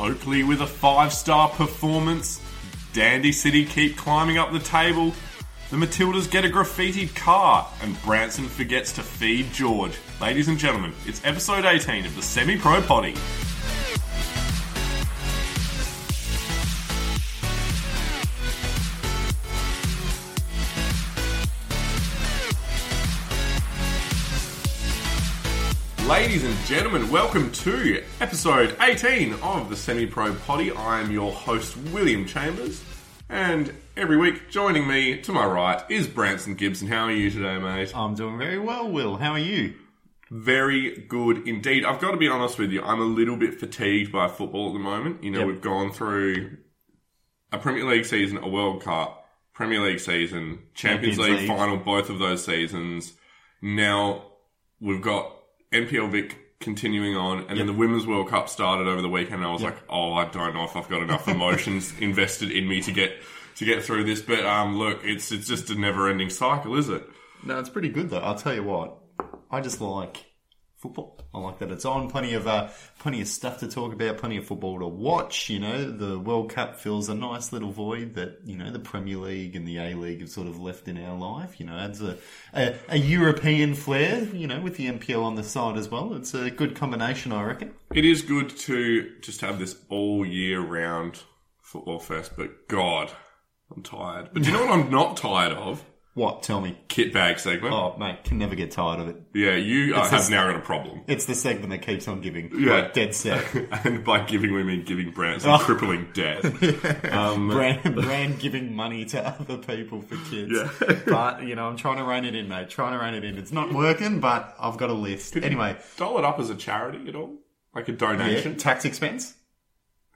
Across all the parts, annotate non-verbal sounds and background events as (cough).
Oakley with a five star performance. Dandy City keep climbing up the table. The Matildas get a graffitied car, and Branson forgets to feed George. Ladies and gentlemen, it's episode 18 of the Semi Pro Potty. Ladies and gentlemen, welcome to episode 18 of the Semi Pro Potty. I am your host, William Chambers, and every week joining me to my right is Branson Gibson. How are you today, mate? I'm doing very well, Will. How are you? Very good indeed. I've got to be honest with you, I'm a little bit fatigued by football at the moment. You know, Yep. we've gone through a Premier League season, a World Cup, Premier League season, Champions, Champions League, League. final, both of those seasons. Now we've got NPL Vic continuing on, and then the Women's World Cup started over the weekend. And I was like, oh, I don't know if I've got enough emotions (laughs) invested in me to get to get through this. But um, look, it's it's just a never-ending cycle, is it? No, it's pretty good though. I'll tell you what. I just like football. I like that it's on. Plenty of uh, plenty of stuff to talk about. Plenty of football to watch. You know, the World Cup fills a nice little void that you know the Premier League and the A League have sort of left in our life. You know, adds a, a a European flair. You know, with the NPL on the side as well. It's a good combination, I reckon. It is good to just have this all year round football fest, but God, I'm tired. But do you know what I'm not tired of? What? Tell me. Kit bag segment. Oh, mate, can never get tired of it. Yeah, you uh, It's have this- now got a problem. It's the segment that keeps on giving. Yeah. Like, dead set. (laughs) and by giving we mean giving brands Oh. and crippling debt. (laughs) Um, brand, (laughs) brand giving money to other people for kids. Yeah. but, you know, I'm trying to rein it in, mate. Trying to rein it in. It's not working, but I've got a list. Anyway, dole it up as a charity at all? Like a yeah, donation? tax expense?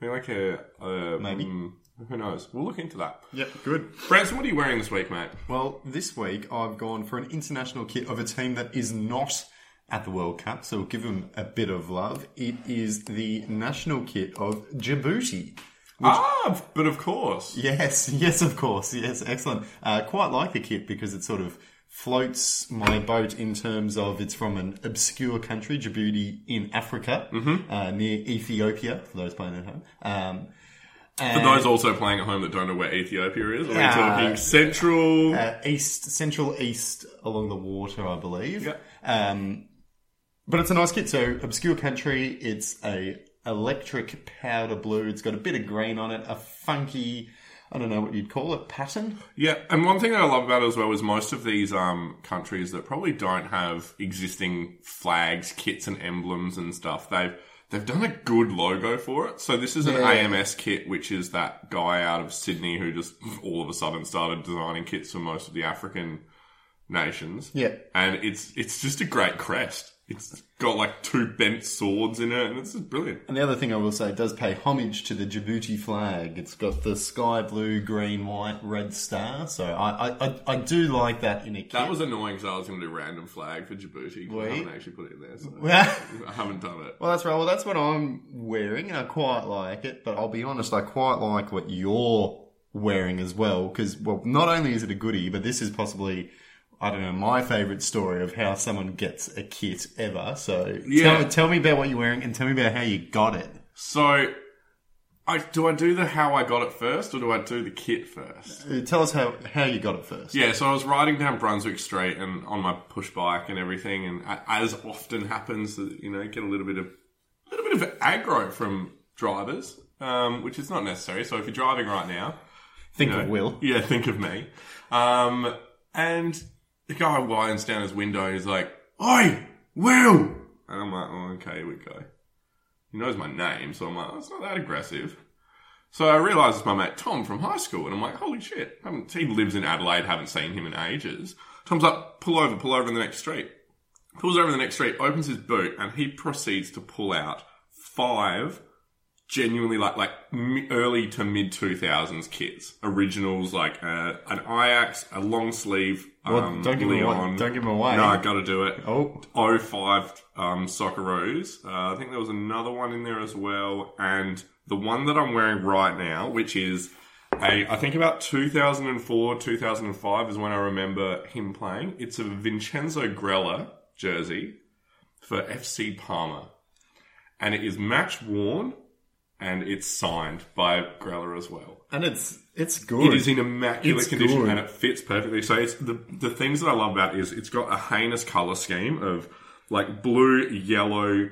Maybe Like a, a Maybe. mm, who knows? We'll look into that. Yep, good. Branson, what are you wearing this week, mate? Well, this week I've gone for an international kit of a team that is not at the World Cup, so we'll give them a bit of love. It is the national kit of Djibouti. ah, but of course. Yes, (laughs) yes, of course. Yes, excellent. Uh, quite like the kit because it sort of floats my boat in terms of it's from an obscure country, Djibouti in Africa, uh, near Ethiopia, for those playing at home. Um, For those also playing at home that don't know where Ethiopia is, are we Ah. talking central? uh, east, central east along the water, I believe. Yeah. Um, but it's a nice kit. So obscure country. It's a electric powder blue. It's got a bit of green on it. A funky, I don't know what you'd call it, pattern. Yeah, and one thing that I love about it as well is most of these um, countries that probably don't have existing flags, kits, and emblems and stuff, they've they've done a good logo for it. So this is an Yeah. AMS kit, which is that guy out of Sydney who just all of a sudden started designing kits for most of the African nations. Yeah. and it's it's just a great crest. It's got like two bent swords in it, and it's just brilliant. And the other thing I will say, it does pay homage to the Djibouti flag. It's got the sky blue, green, white, red star. So I, I, I, I do like that in a kit. That was annoying because I was going to do random flag for Djibouti. 'cause I haven't actually put it in there. So I haven't done it. Well, that's right. Well, that's what I'm wearing, and I quite like it. But I'll be honest, I quite like what you're wearing as well. Because, well, not only is it a goodie, but this is possibly, I don't know, my favourite story of how someone gets a kit ever. So Yeah. tell, tell me about what you're wearing, and tell me about how you got it. So, I, do I do the how I got it first, or do I do the kit first? Uh, Tell us how, how you got it first. Yeah, so I was riding down Brunswick Street and on my push bike and everything, and as often happens, you know, get a little bit of a little bit of aggro from drivers, um, which is not necessary. So if you're driving right now, Think you know, of Will. Yeah, think of me. Um, and the guy winds down his window. He's like, "Oi, Will!" And I'm like, "Oh, okay, here we go." He knows my name, so I'm like, "It's not that aggressive." So I realise it's my mate Tom from high school, and I'm like, "Holy shit!" He lives in Adelaide. Haven't seen him in ages. Tom's like, "Pull over, pull over in the next street." Pulls over in the next street, opens his boot, and he proceeds to pull out five genuinely like like early to mid two thousands kits, originals like uh, an Ajax, a long sleeve. Well, um, don't give 'em away- Leon. don't give 'em away. No, I got to do it. Oh, 05 um, Socceroos. Uh, I think there was another one in there as well, and the one that I'm wearing right now, which is a I think about 2004 2005 is when I remember him playing. It's a Vincenzo Grella jersey for FC Parma, and it is match worn. And it's signed by Grella as well. And it's it's good. It is in immaculate It's condition good. and it fits perfectly. So it's the the things that I love about it is it's got a heinous color scheme of like blue, yellow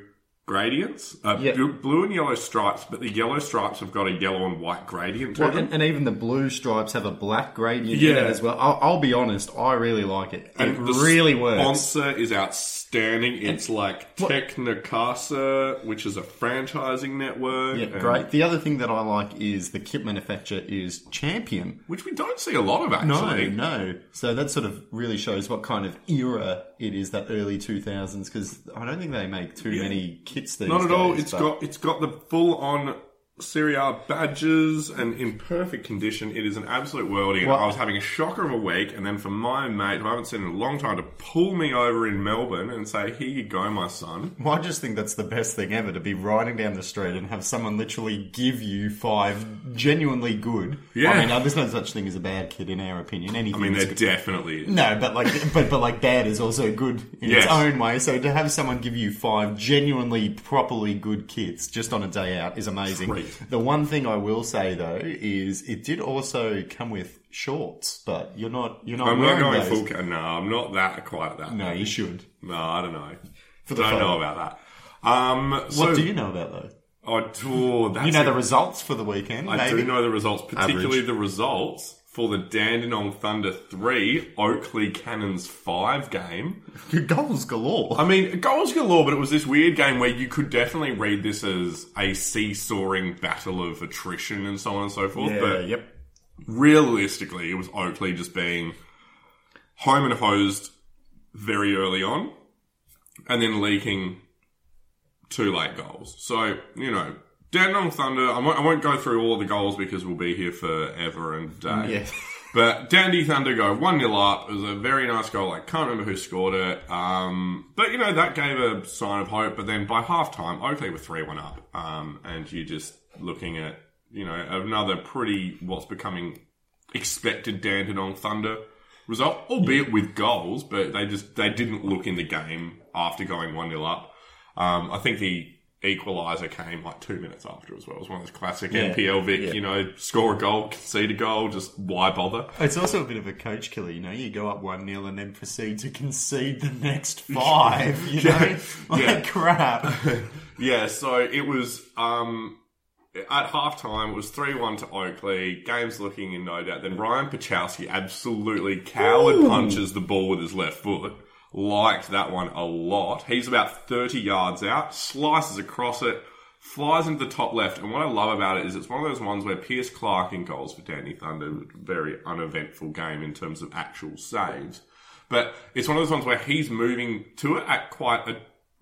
gradients, uh, Yeah. blue, blue and yellow stripes, but the yellow stripes have got a yellow and white gradient to Well, them. and, and even the blue stripes have a black gradient in Yeah. it as well. I'll, I'll be honest, I really like it. It And the really works. Sponsor is outstanding. It's like Tecnocasa, which is a franchising network. Yeah, and- great. The other thing that I like is the kit manufacturer is Champion. Which we don't see a lot of actually. no. No. So that sort of really shows what kind of era it is, that early 2000s, because I don't think they make too many kits these days. Not at all. days, It's but- got it's got the full on Serie A badges and in perfect condition. It is an absolute worldie. Well- I was having a shocker of a week, and then for my mate, who I haven't seen in a long time, to pull me over in Melbourne and say, "Here you go, my son." Well, I just think that's the best thing ever to be riding down the street and have someone literally give you five genuinely good. Yeah. I mean, there's no such thing as a bad kid in our opinion. Anything I mean, there good. definitely is. No, but like, (laughs) but but like, bad is also good in Yes. its own way. So to have someone give you five genuinely, properly good kits just on a day out is amazing. The one thing I will say though is it did also come with shorts, but you're not you're not I'm not going those. full. ca- No, I'm not that quite that. No, you should. No, I don't know. the don't photo. know about that. Um, so, What do you know about though? Oh, oh, that's You know it. the results for the weekend. I maybe? do know the results, particularly Average. the results for the Dandenong Thunder 3, Oakley Cannons 5 game. (laughs) goals galore. I mean, goals galore, but it was this weird game where you could definitely read this as a seesawing battle of attrition and so on and so forth. but yep. realistically, it was Oakley just being home and hosed very early on and then leaking two late goals. So, you know, Dandenong Thunder, I won't, I won't go through all the goals because we'll be here forever and day. Yeah. (laughs) But Dandy Thunder go 1 0 up. It was a very nice goal. I can't remember who scored it. Um, but, you know, that gave a sign of hope. But then by half time, Oakley were 3 1 up. Um, and you're just looking at, you know, another pretty, what's becoming expected Dandenong Thunder result, albeit with goals, but they just, they didn't look in the game after going 1 0 up. Um, I think the equaliser came like two minutes after as well. It was one of those classic Yeah. NPL Vic, Yeah. you know, score a goal, concede a goal, just why bother? It's also a bit of a coach killer, you know. You go up one 0 and then proceed to concede the next five. (laughs) You know, like Yeah. crap. (laughs) Yeah, so it was um, at half time. It was three one to Oakley. Game's looking in no doubt. Then Ryan Pachowski absolutely coward punches the ball with his left foot. Liked that one a lot. He's about thirty yards out, slices across it, flies into the top left. And what I love about it is it's one of those ones where Pierce Clark in goals for Dandy Thunder. Very uneventful game in terms of actual saves. But it's one of those ones where he's moving to it at quite a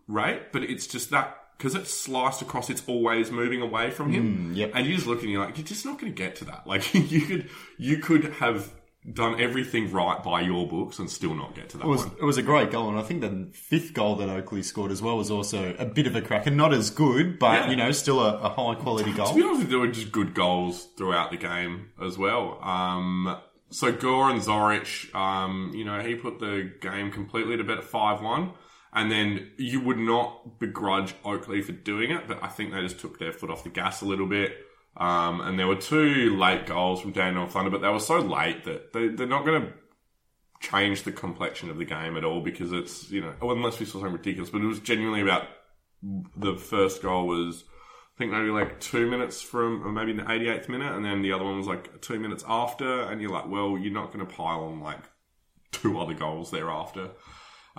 rate, but it's just that because it's sliced across, it's always moving away from him. Mm, yep. And you just look and you're like, you're just not going to get to that. (laughs) Like you could, you could have done everything right by your books and still not get to that It was, one. it was a great goal, and I think the fifth goal that Oakley scored as well was also a bit of a cracker. Not as good, but Yeah. you know, still a, a high quality goal. To be honest, there were just good goals throughout the game as well. Um, so Goran Zoric, um, you know, he put the game completely to bed at five one, and then you would not begrudge Oakley for doing it, but I think they just took their foot off the gas a little bit. Um, and there were two late goals from Daniel Thunder, but they were so late that they, they're not going to change the complexion of the game at all because it's you know oh, unless we saw something ridiculous, but it was genuinely about the first goal was I think maybe like two minutes from, or maybe in the 88th minute, and then the other one was like two minutes after, and you're like, well, you're not going to pile on like two other goals thereafter.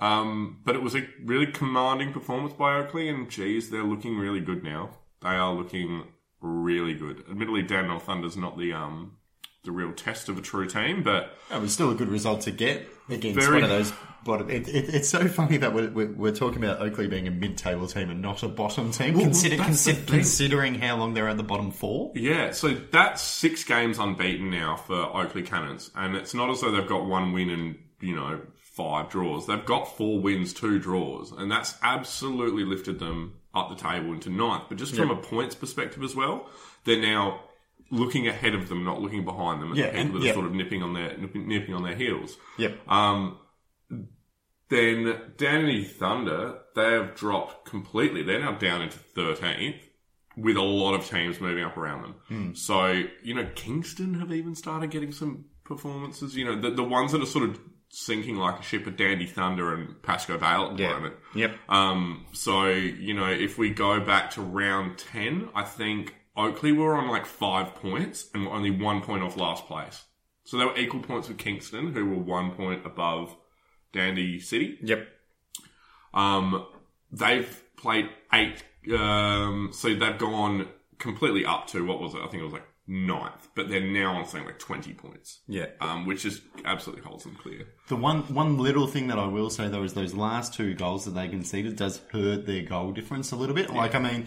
Um, but it was a really commanding performance by Oakley, and geez, they're looking really good now. They are looking really good. Admittedly, Dandenong Thunder's not the um the real test of a true team, but It was still a good result to get against Very- one of those. Bottom, it, it, it's so funny that we're, we're, we're talking about Oakley being a mid-table team and not a bottom team, consider, that's consider, considering how long they're at the bottom four. Yeah, so that's six games unbeaten now for Oakley Cannons, and it's not as though they've got one win and you know five draws. They've got four wins, two draws, and that's absolutely lifted them up the table into ninth. But just from a points perspective as well, they're now looking ahead of them, not looking behind them. Yeah, the people and- that are yeah. sort of nipping on their nipping, nipping on their heels. Yep. Um, then Dandy Thunder, they have dropped completely. They're now down into 13th. with a lot of teams moving up around them. Hmm. So, you know, Kingston have even started getting some performances. You know, the, the ones that are sort of sinking like a ship are Dandy Thunder and Pascoe Vale at the moment. Yep. Um, so, you know, if we go back to round 10, I think Oakley were on like five points and were only one point off last place. So they were equal points with Kingston, who were one point above Dandy City. Yep. Um, they've played eight, um, so they've gone completely up to, what was it? I think it was like ninth, but they're now on something like 20 points. Yeah. Um, which just absolutely holds them clear. The one one little thing that I will say though is those last two goals that they conceded does hurt their goal difference a little bit. Like I mean,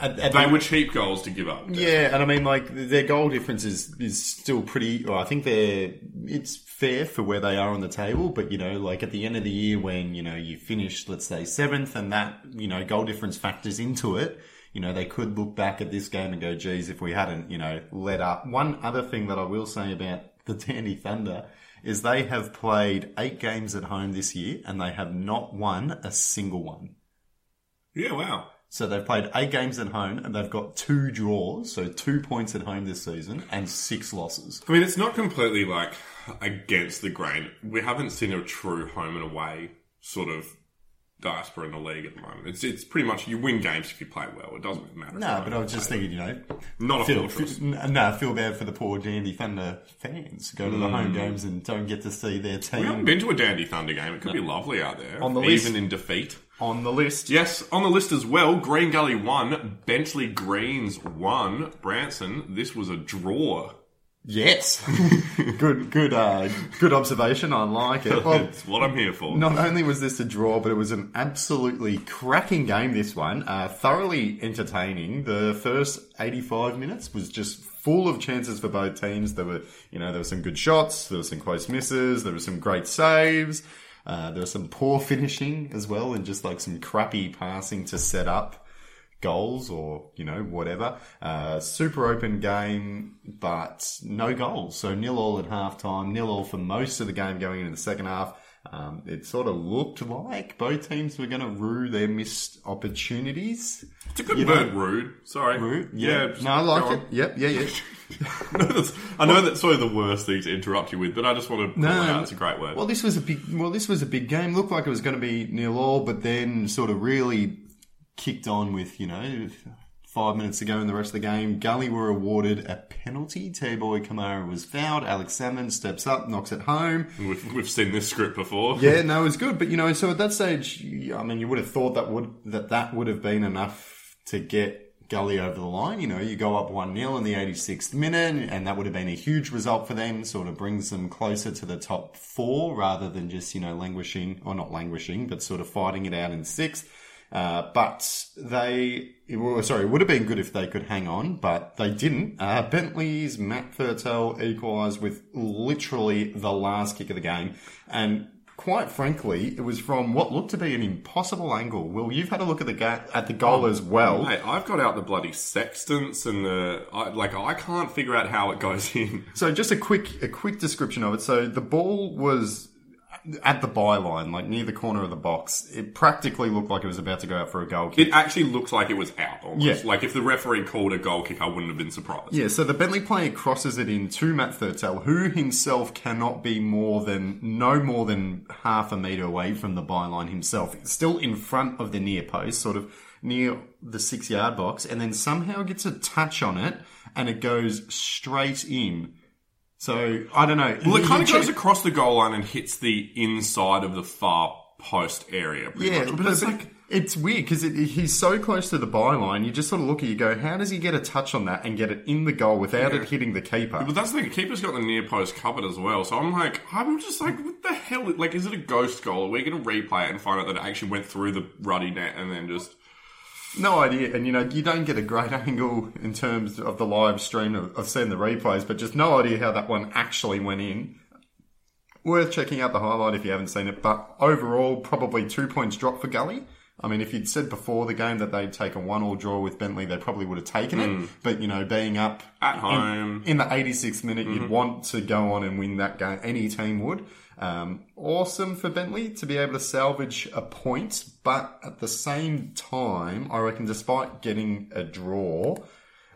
at, at They the- were cheap goals to give up. yeah, and I mean like their goal difference is is still pretty. Well, I think they're it's fair for where they are on the table, but you know, like at the end of the year when you know you finish, let's say seventh, and that you know goal difference factors into it. You know, they could look back at this game and go, geez, if we hadn't, you know, let up. One other thing that I will say about the Dandy Thunder is they have played eight games at home this year and they have not won a single one. Yeah, wow. So they've played eight games at home and they've got two draws, so two points at home this season and six losses. I mean, it's not completely like against the grain. We haven't seen a true home and away sort of diaspora in the league at the moment. It's it's pretty much you win games if you play well. It doesn't matter. No, but I was just thinking, you know, not a feel, fortress. feel, no, feel bad for the poor Dandy Thunder fans. Go to the home mm. games and don't get to see their team. We haven't been to a Dandy Thunder game. It could be lovely out there, On the even list. in defeat. on the list. Yes, on the list as well. Green Gully one, Bentleigh Greens one, Branson. This was a draw. Yes, (laughs) good, good, uh, good observation. I like it. Well, That's what I'm here for. Not only was this a draw, but it was an absolutely cracking game. This one, uh, thoroughly entertaining. The first 85 minutes was just full of chances for both teams. There were, you know, there were some good shots, there were some close misses, there were some great saves, uh, there was some poor finishing as well, and just like some crappy passing to set up goals or you know whatever. Uh, super open game, but no goals. So nil all at halftime, nil all for most of the game going into the second half. Um, it sort of looked like both teams were going to rue their missed opportunities. It's a good You know- word, rude. Sorry. Rue, Yeah. just no, I like it. on. Yep, yeah, yeah. (laughs) No, I know that's sort of the worst thing to interrupt you with, but I just want to No, out. It's a great word. Well, this was a big. Well, this was a big game. Looked like it was going to be nil all, but then sort of really kicked on with you know five minutes ago in the rest of the game. Gully were awarded a penalty. T-Boy Kamara was fouled. Alex Salmon steps up, knocks it home. we've, we've seen this script before. Yeah, no, it was good. But you know, so at that stage, I mean, you would have thought that would that that would have been enough to get Gully over the line. You know, you go up one 0 in the 86th minute, and that would have been a huge result for them. Sort of brings them closer to the top four rather than just you know languishing or not languishing, but sort of fighting it out in sixth. Uh, but they, sorry, it would have been good if they could hang on, but they didn't. Uh, Bentleigh's Matt Thurtell equalised with literally the last kick of the game. And quite frankly, it was from what looked to be an impossible angle. Well, you've had a look at the ga- at the goal as well. Mate, I've got out the bloody sextants and the I, like. I can't figure out how it goes (laughs) in. So just a quick a quick description of it. So the ball was at the byline, like near the corner of the box. It practically looked like it was about to go out for a goal kick. It actually looked like it was out. Almost. Yeah. Like if the referee called a goal kick, I wouldn't have been surprised. Yeah, so the Bentleigh player crosses it in to Matt Thurtell, who himself cannot be more than no more than half a metre away from the byline himself. Still in front of the near post, sort of near the six yard box, and then somehow gets a touch on it and it goes straight in. So I don't know. Well, it kind of goes across the goal line and hits the inside of the far post area. pretty Yeah, much. but it's like it's weird because it, he's so close to the byline. You just sort of look at you, go, how does he get a touch on that and get it in the goal without it hitting the keeper? But that's the thing. Keeper's got the near post covered as well. So I'm like, I'm just like, what the hell? Like, is it a ghost goal? Are we going to replay it and find out that it actually went through the ruddy net and then just? No idea, and you know you don't get a great (laughs) angle in terms of the live stream of, of seeing the replays, but just no idea how that one actually went in. Worth checking out the highlight if you haven't seen it, but overall probably two points drop for Gully. I mean, if you'd said before the game that they'd take a one-all draw with Bentleigh, they probably would have taken it. Mm. But you know, being up At home. in the 86th minute, mm-hmm. you'd want to go on and win that game. Any team would. Um, awesome for Bentleigh to be able to salvage a point, but at the same time, I reckon, despite getting a draw,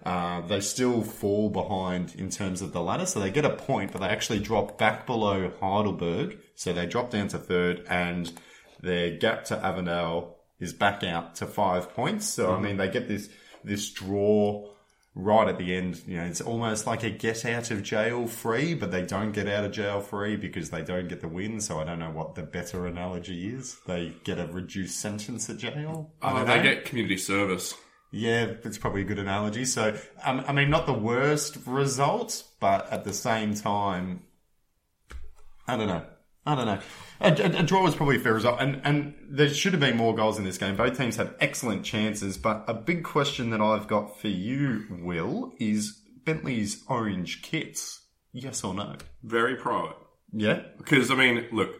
uh, they still fall behind in terms of the ladder. So they get a point, but they actually drop back below Heidelberg. So they drop down to third, and their gap to Avondale is back out to five points. So I mean, they get this this draw right at the end. You know, it's almost like a get out of jail free, but they don't get out of jail free because they don't get the win. So I don't know what the better analogy is. They get a reduced sentence at jail. I Oh, they know. get community service. Yeah, it's probably a good analogy. So, um, I mean, not the worst result, but at the same time, I don't know. I don't know. A, a, a draw was probably a fair result, and and there should have been more goals in this game. Both teams had excellent chances, but a big question that I've got for you, Will, is Bentleigh's orange kits. Yes or no? Very pro. Yeah. Because, I mean, look,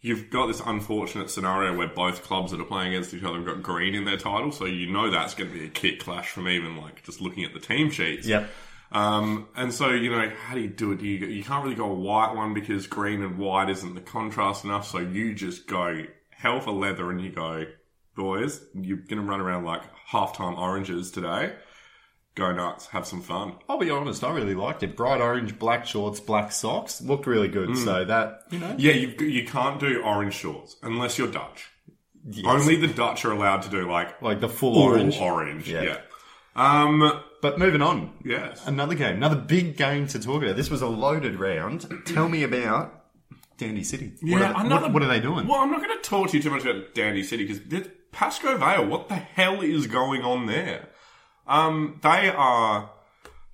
you've got this unfortunate scenario where both clubs that are playing against each other have got green in their title, so you know that's going to be a kit clash from even, like, just looking at the team sheets. Yep. Um, and so, you know, how do you do it? Do you, you can't really go a white one because green and white isn't the contrast enough, so you just go hell for leather and you go, boys, you're going to run around like halftime oranges today. Go nuts, have some fun. I'll be honest, I really liked it. Bright orange, black shorts, black socks looked really good. So that you know, Yeah, you, you can't do orange shorts unless you're Dutch. yes. Only the Dutch are allowed to do like like the full orange. orange. Yeah. Yeah. Um. But moving on, Yes. Another game, another big game to talk about. This was a loaded round. Tell me about Dandy City. What Yeah, are, another- what, what are they doing? Well, I'm not going to talk to you too much about Dandy City because Pascoe Vale. What the hell is going on there? Um, they are,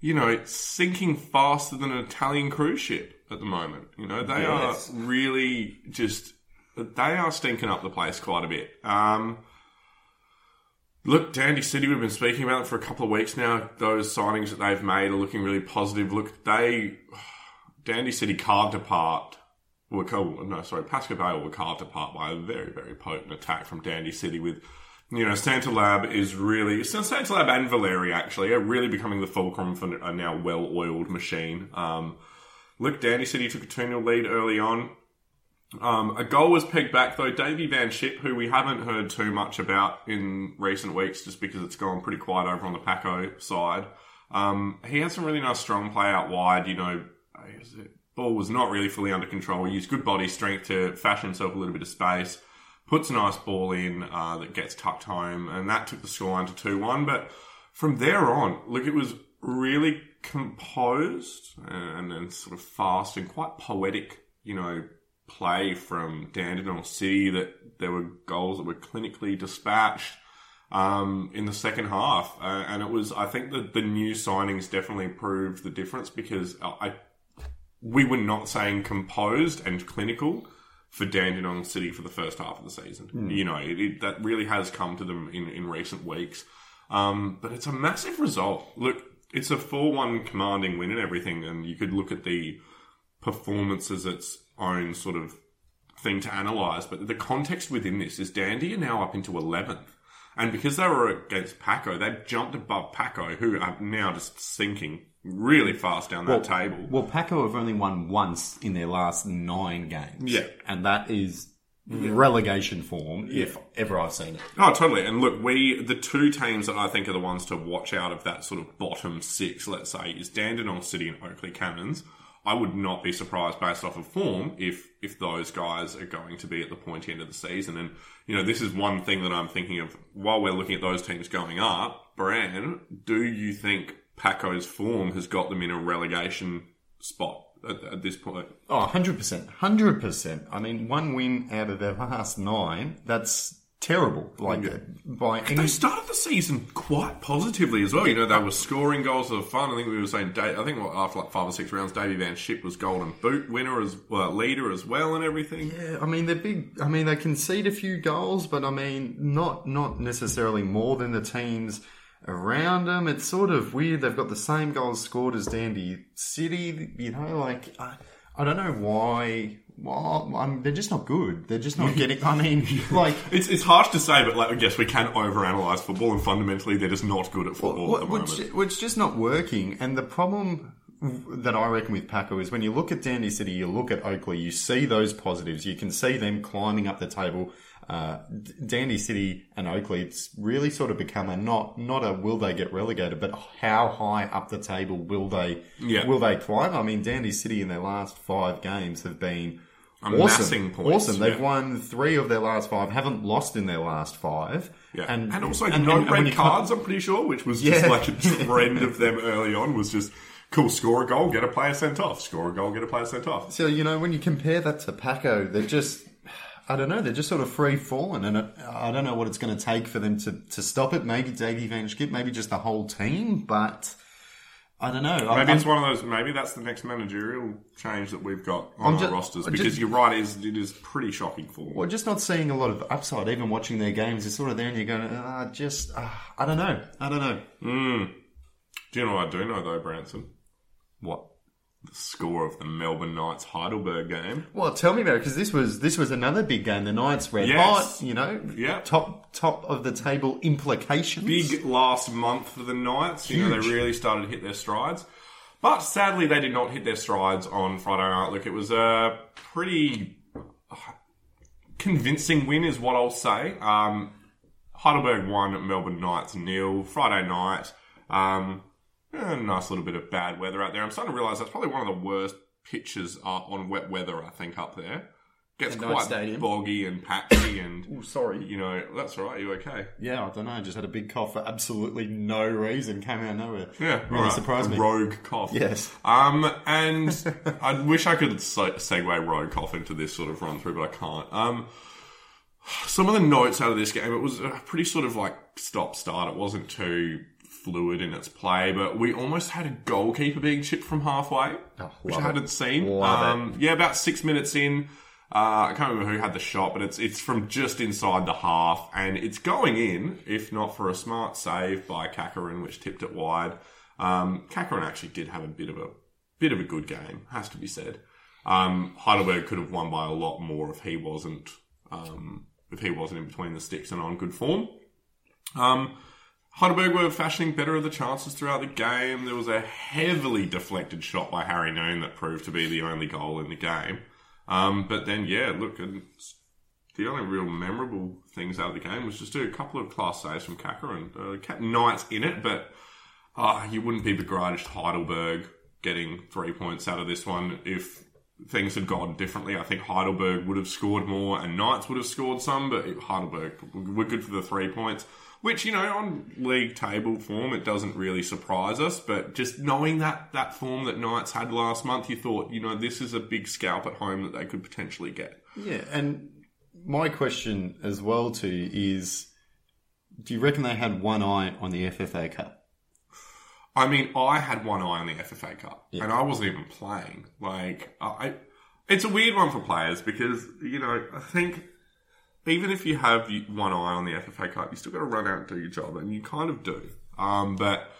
you know, sinking faster than an Italian cruise ship at the moment. You know, they Yes. are really just they are stinking up the place quite a bit. Um, look, Dandy City, we've been speaking about it for a couple of weeks now. Those signings that they've made are looking really positive. Look, they (sighs) Dandy City carved apart. Were, no, sorry, Pascoe Vale were carved apart by a very, very potent attack from Dandy City with, you know, Santa Lab is really, Santa Lab and Valeri actually are really becoming the fulcrum for a now well-oiled machine. Um, look, Dandy City took a 2 0 lead early on. Um, a goal was pegged back though. Davey Van Schip, who we haven't heard too much about in recent weeks, just because it's gone pretty quiet over on the Paco side. Um, he had some really nice strong play out wide. You know, ball was not really fully under control. He used good body strength to fashion himself a little bit of space. Puts a nice ball in uh, that gets tucked home, and that took the scoreline to two one. But from there on, look, it was really composed and then sort of fast and quite poetic. You know, play from Dandenong City that there were goals that were clinically dispatched um, in the second half. Uh, and it was, I think that the new signings definitely proved the difference because I, we were not saying composed and clinical for Dandenong City for the first half of the season. You know, it, it, that really has come to them in, in recent weeks. Um, but it's a massive result. Look, it's a 4-1 commanding win and everything, and you could look at the performances its own sort of thing to analyse. But the context within this is Dandy are now up into 11th. And because they were against Paco, they've jumped above Paco, who are now just sinking really fast down that table. Well, Paco have only won once in their last nine games. Yeah. And that is relegation form, if ever I've seen it. Oh, totally. And look, we the two teams that I think are the ones to watch out of that sort of bottom six, let's say, is Dandenong City and Oakley Cannons. I would not be surprised based off of form if if those guys are going to be at the pointy end of the season. And you know, this is one thing that I'm thinking of while we're looking at those teams going up. Bran, do you think Paco's form has got them in a relegation spot at, at this point? Oh, 100%. 100%. I mean, one win out of their last nine, that's terrible. Like, uh, by any... They started the season quite positively as well. You know, they were scoring goals for fun. I think we were saying, I think after like five or six rounds, Davey Van Schip was Golden Boot winner as leader as well, and everything. Yeah, I mean they're big. I mean they concede a few goals, but I mean not not necessarily more than the teams around them. It's sort of weird. They've got the same goals scored as Dandy City. You know, like I, I don't know why well, I mean, they're just not good. They're just not (laughs) getting. I mean, (laughs) like It's, it's harsh to say, but like, I guess we can overanalyze football, and fundamentally, they're just not good at football at the moment. which, which just not working. And the problem that I reckon with Paco is when you look at Dandy City, you look at Oakley, you see those positives. You can see them climbing up the table. Uh, Dandy City and Oakley, it's really sort of become a not not a will they get relegated, but how high up the table will they Yeah. will they climb? I mean, Dandy City in their last five games have been awesome. points, awesome. They've won three of their last five, haven't lost in their last five. Yeah. And, And, also and- no and- red cards, I'm pretty sure, which was just Yeah. like a (laughs) trend of them early on was just cool, score a goal, get a player sent off, score a goal, get a player sent off. So you know when you compare that to Paco, they're just I don't know, they're just sort of free falling, and I don't know what it's going to take for them to, to stop it. Maybe Davey Van Schip, maybe just the whole team, but I don't know. Maybe I'm, it's one of those. Maybe that's the next managerial change that we've got on I'm our rosters. Because just- you're right, it is, it is pretty shocking for. we're just not seeing a lot of upside. Even watching their games, it's sort of there, and you're going, uh, just uh, I don't know, I don't know Mm. Do you know what I do know though, Branson? what. The score of the Melbourne Knights Heidelberg game. Well, tell me about it because this was this was another big game. The Knights red Yes. hot, you know, Yeah. top top of the table implications. Big last month for the Knights. You know, they really started to hit their strides. But sadly, they did not hit their strides on Friday night. Look, it was a pretty convincing win, is what I'll say. Um, Heidelberg won, Melbourne Knights nil. Friday night, um, a nice little bit of bad weather out there. I'm starting to realise that's probably one of the worst pitches uh, on wet weather, I think, up there. Gets quite Stadium. boggy and patchy, and (coughs) Oh, sorry. you know that's all right. You okay? Yeah, I don't know. I just had a big cough for absolutely no reason. Came out of nowhere. Yeah, really all right. surprised me. Rogue cough. Yes. Um, and (laughs) I wish I could se- segue rogue cough into this sort of run through, but I can't. Um, some of the notes out of this game, it was a pretty sort of like stop start. It wasn't too fluid in its play, but we almost had a goalkeeper being chipped from halfway, which I Oh, love it. hadn't seen. Um, Yeah, about six minutes in. Uh, I can't remember who had the shot, but it's it's from just inside the half, and it's going in, if not for a smart save by Kakarin, which tipped it wide. Um, Kakarin actually did have a bit of a bit of a good game, has to be said. Um, Heidelberg could have won by a lot more if he wasn't um, if he wasn't in between the sticks and on good form. Um, Heidelberg were fashioning better of the chances throughout the game. There was a heavily deflected shot by Harry Noon that proved to be the only goal in the game. Um, but then, yeah, look, and the only real memorable things out of the game was just a couple of class saves from Kakarin. Uh, kept Knights in it, but uh, you wouldn't be begrudged Heidelberg getting three points out of this one if things had gone differently. I think Heidelberg would have scored more and Knights would have scored some, but Heidelberg were good for the three points. Which, you know, on league table form, it doesn't really surprise us. But just knowing that, that form that Knights had last month, you thought, you know, this is a big scalp at home that they could potentially get. Yeah, and my question as well too is, do you reckon they had one eye on the FFA Cup? I mean, I had one eye on the FFA Cup, and I wasn't even playing. Like, I, it's a weird one for players because you know I think even if you have one eye on the FFA Cup, you still got to run out and do your job, and you kind of do. Um, but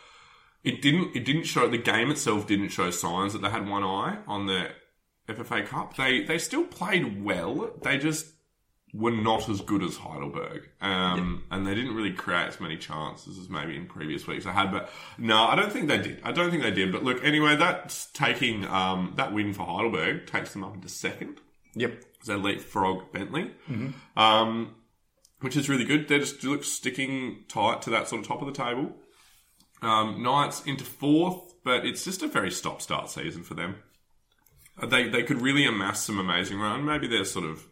it didn't. It didn't show the game itself. Didn't show signs that they had one eye on the FFA Cup. They they still played well. They just were not as good as Heidelberg, um, and they didn't really create as many chances as maybe in previous weeks they had. But no, I don't think they did. I don't think they did. But look, anyway, that's taking um, that win for Heidelberg takes them up into second. Yep. They leapfrog Bentleigh, um, which is really good. They're just look sticking tight to that sort of top of the table. Um, Knights into fourth, but it's just a very stop-start season for them. Uh, They they could really amass some amazing run. Maybe they're sort of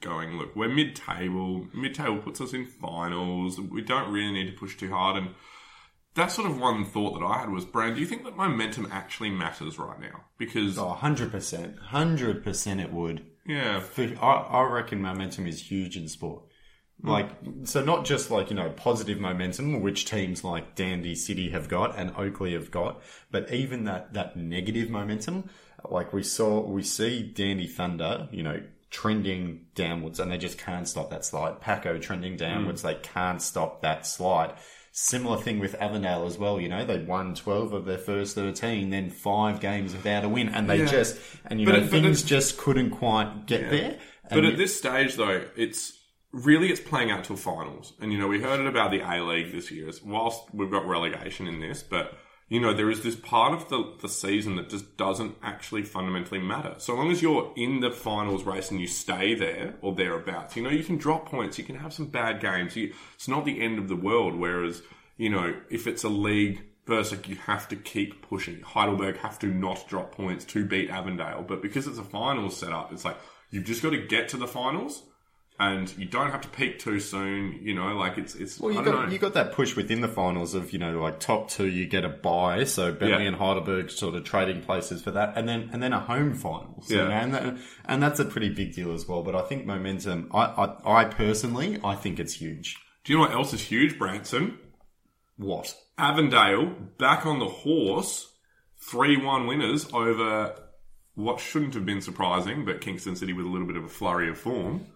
going, look, we're mid-table. Mid-table puts us in finals. We don't really need to push too hard. And that's sort of one thought that I had was, Brand, do you think that momentum actually matters right now? Because Oh, 100%. 100% it would. Yeah, For, I, I reckon momentum is huge in sport. Hmm. Like, so not just like, you know, positive momentum, which teams like Dandy City have got and Oakley have got, but even that, that negative momentum, like we saw, we see Dandy Thunder, you know, trending downwards and they just can't stop that slide. Paco trending downwards, hmm. they can't stop that slide. Similar thing with Avondale as well. You know, they won twelve of their first thirteen, then five games without a win, and they Yeah. just and you But know it- things just couldn't quite get there. But And at this stage, though, it's really it's playing out to finals. And you know, we heard it about the A League this year. As whilst we've got relegation in this, but you know, there is this part of the the season that just doesn't actually fundamentally matter. So long as you're in the finals race and you stay there or thereabouts, you know, you can drop points. You can have some bad games. You, it's not the end of the world. Whereas, you know, if it's a league. versus you have to keep pushing. Heidelberg have to not drop points to beat Avondale, but because it's a finals setup, it's like you've just got to get to the finals, and you don't have to peak too soon. You know, like it's it's. Well, you got know. you got that push within the finals of you know like top two you get a buy. so Bentleigh Yeah. and Heidelberg sort of trading places for that, and then and then a home finals, you Yeah. know, and that, and that's a pretty big deal as well. But I think momentum, I I, I personally, I think it's huge. Do you know what else is huge, Branson? What? Avondale back on the horse, three-one winners over what shouldn't have been surprising, but Kingston City with a little bit of a flurry of form.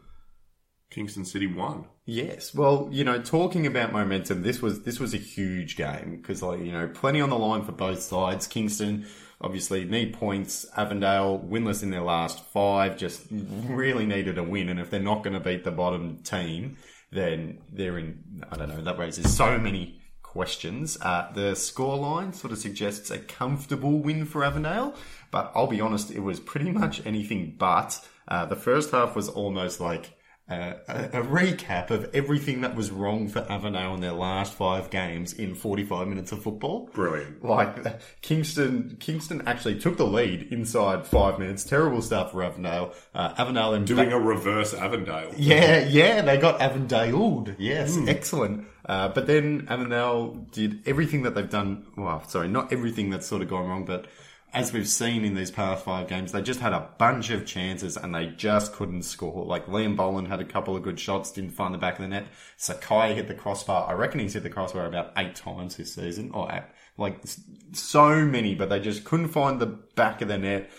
Kingston City won. Yes, well, you know, talking about momentum, this was this was a huge game because, like, you know, plenty on the line for both sides. Kingston obviously need points. Avondale winless in their last five, just really needed a win, and if they're not going to beat the bottom team, then they're in. I don't know. That raises so many questions. Uh, the scoreline sort of suggests a comfortable win for Avondale, but I'll be honest, it was pretty much anything but. Uh, the first half was almost like uh, a, a recap of everything that was wrong for Avondale in their last five games in 45 minutes of football. Brilliant. Like Kingston, Kingston actually took the lead inside five minutes. Terrible stuff for Avondale. Uh, Avondale in Doing a reverse Avondale. yeah, yeah, they got Avondale. Yes, excellent. Uh, but then Avondale did everything that they've done. Well, sorry, not everything that's sort of gone wrong, but as we've seen in these past five games, they just had a bunch of chances and they just couldn't score. Like Liam Boland had a couple of good shots, didn't find the back of the net. Sakai hit the crossbar. I reckon he's hit the crossbar about eight times this season, or like so many, but they just couldn't find the back of the net.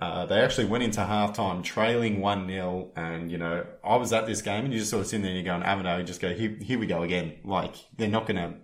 Uh, they actually went into halftime trailing 1 0. And, you know, I was at this game and you just sort of sitting there and you're going, Avondale, just go, here, here we go again. Like, they're not going to,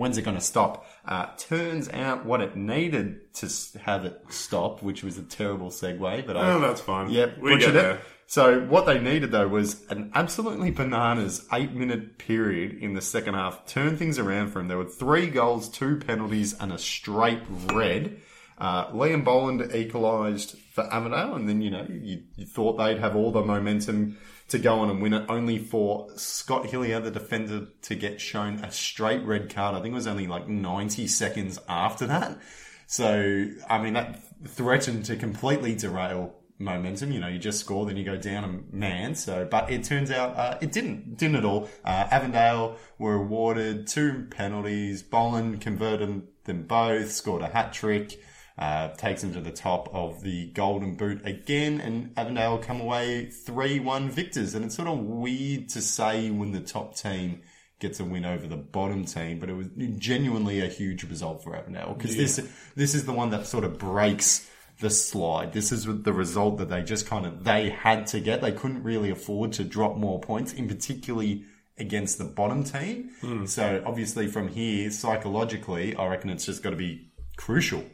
when's it going to stop? Uh, turns out what it needed to s- have it stop, which was a terrible segue, but I, Oh, that's fine. Yep, we butchered get it. So what they needed though was an absolutely bananas eight minute period in the second half. Turn things around for him. There were three goals, two penalties, and a straight red. Uh, Liam Boland equalised for Avondale, and then you know you, you thought they'd have all the momentum to go on and win it. Only for Scott Hillier, the defender, to get shown a straight red card. I think it was only like ninety seconds after that. So, I mean, that threatened to completely derail momentum. You know, you just score, then you go down a man. So, but it turns out uh, it didn't, didn't at all. Uh, Avondale were awarded two penalties. Boland converted them both, scored a hat trick. Uh, takes them to the top of the Golden Boot again, and Avondale come away 3 1 victors. And it's sort of weird to say when the top team gets a win over the bottom team, but it was genuinely a huge result for Avondale because this this is the one that sort of breaks the slide. This is the result that they just kind of they had to get. They couldn't really afford to drop more points, in particularly against the bottom team. So obviously from here, psychologically, I reckon it's just got to be crucial.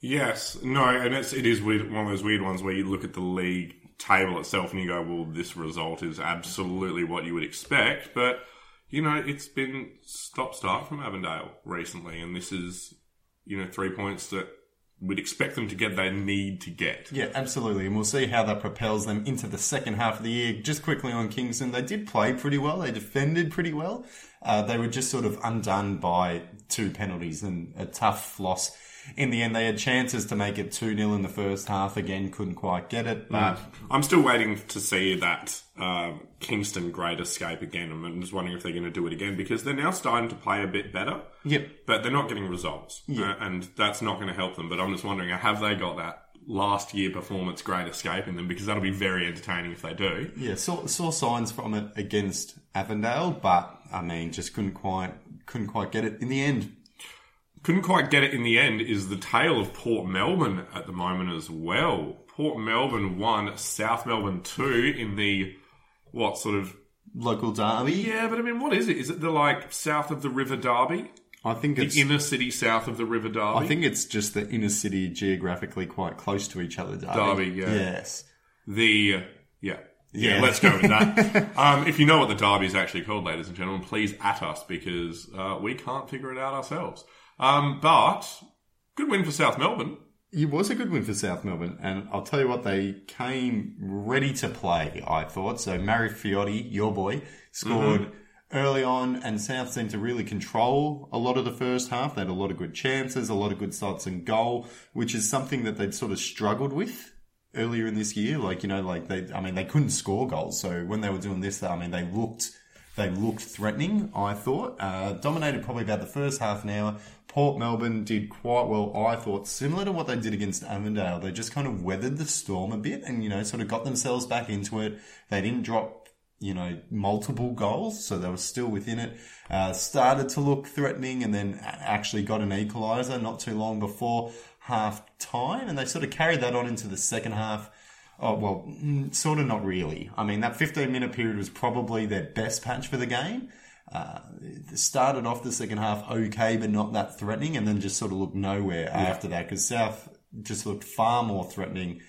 Yes, no, and it's it is weird, one of those weird ones where you look at the league table itself and you go, "Well, this result is absolutely what you would expect." But you know, it's been stop start from Avondale recently, and this is you know three points that we'd expect them to get. They need to get. Yeah, absolutely. And we'll see how that propels them into the second half of the year. Just quickly on Kingston, they did play pretty well. They defended pretty well. Uh, they were just sort of undone by two penalties and a tough loss. In the end, they had chances to make it 2 0 in the first half. Again, couldn't quite get it. But I'm still waiting to see that um, Kingston Great Escape again. I'm just wondering if they're going to do it again because they're now starting to play a bit better. Yep. But they're not getting results, uh, and that's not going to help them. But I'm just wondering, have they got that last year performance Great Escape in them? Because that'll be very entertaining if they do. yeah, saw, saw signs from it against Avondale, but I mean, just couldn't quite couldn't quite get it in the end. Couldn't quite get it in the end. Is the tale of Port Melbourne at the moment as well? Port Melbourne won, South Melbourne two in the what sort of local derby. Yeah, but I mean, what is it? Is it the like south of the River Derby? I think The it's. inner city south of the River Derby? I think it's just the inner city geographically quite close to each other. Derby. Derby, yeah. Yes. The yeah. yeah. Yeah. let's go with that. (laughs) um, if you know what the derby is actually called, ladies and gentlemen, please at us because uh, we can't figure it out ourselves. Um, but good win for South Melbourne. It was a good win for South Melbourne, and I'll tell you what, they came ready to play, I thought. So, Mari Fiotti, your boy, scored early on, and South seemed to really control a lot of the first half. They had a lot of good chances, a lot of good shots and goal, which is something that they'd sort of struggled with earlier in this year. Like, you know, like they, I mean, they couldn't score goals. So, when they were doing this, I mean, they looked they looked threatening, I thought. Uh, dominated probably about the first half an hour. Port Melbourne did quite well, I thought, similar to what they did against Avondale. They just kind of weathered the storm a bit and, you know, sort of got themselves back into it. They didn't drop, you know, multiple goals, so they were still within it. Uh, started to look threatening and then actually got an equaliser not too long before half time. And they sort of carried that on into the second half. Oh, well, mm, sort of not really. I mean, that 15 minute period was probably their best patch for the game. Uh, started off the second half okay, but not that threatening, and then just sort of looked nowhere after that because South just looked far more threatening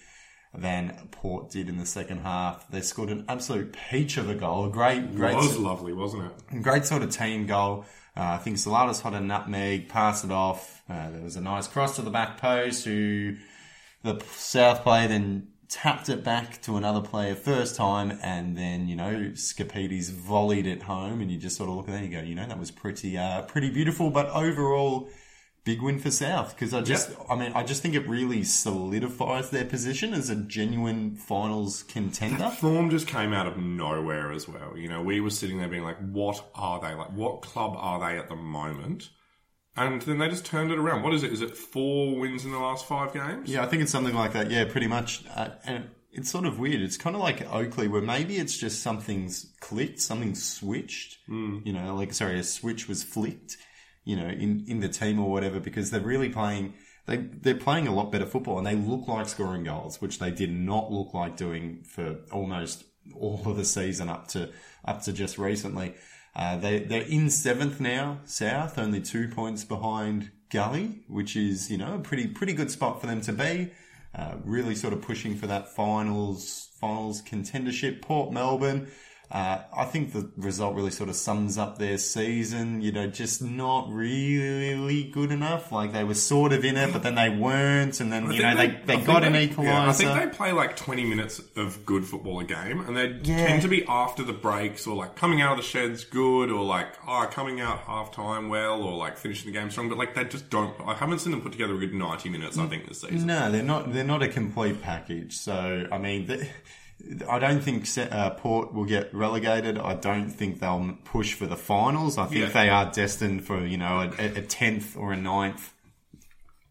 than Port did in the second half. They scored an absolute peach of a goal, a great, great, It was lovely, wasn't it? great sort of team goal. Uh, I think Saladas had a nutmeg, passed it off. Uh, there was a nice cross to the back post who the South player then tapped it back to another player first time and then, you know, Scapidis volleyed it home and you just sort of look at that and you go, you know, that was pretty, uh, pretty beautiful, but overall, big win for South because I just, I mean, I just think it really solidifies their position as a genuine finals contender. That Form just came out of nowhere as well. You know, we were sitting there being like, what are they? Like, what club are they at the moment? And then they just turned it around. What is it? Is it four wins in the last five games? Yeah, I think it's something like that. Yeah, pretty much. Uh, and it's sort of weird. It's kind of like Oakleigh, where maybe it's just something's clicked, something's switched. Mm. You know, like sorry, a switch was flicked. You know, in in the team or whatever, because they're really playing. They they're playing a lot better football, and they look like scoring goals, which they did not look like doing for almost all of the season up to up to just recently. Uh, they they're in seventh now, South, only two points behind Gully, which is you know a pretty pretty good spot for them to be. Uh, really sort of pushing for that finals finals contendership. Port Melbourne. Uh, I think the result really sort of sums up their season. You know, just not really good enough. Like they were sort of in it, but then they weren't, and then you know they, they, I think got an equaliser. yeah, I think they play like 20 minutes of good football a game, and they Yeah. tend to be after the breaks, or like coming out of the sheds good, or like, oh, coming out half time well, or like finishing the game strong, but like they just don't. I haven't seen them put together a good 90 minutes, I think, this season. No, they're not. They're not a complete package. So I mean, they, I don't think uh, Port will get relegated. I don't think they'll push for the finals. I think Yeah. they are destined for you know a- a tenth or a ninth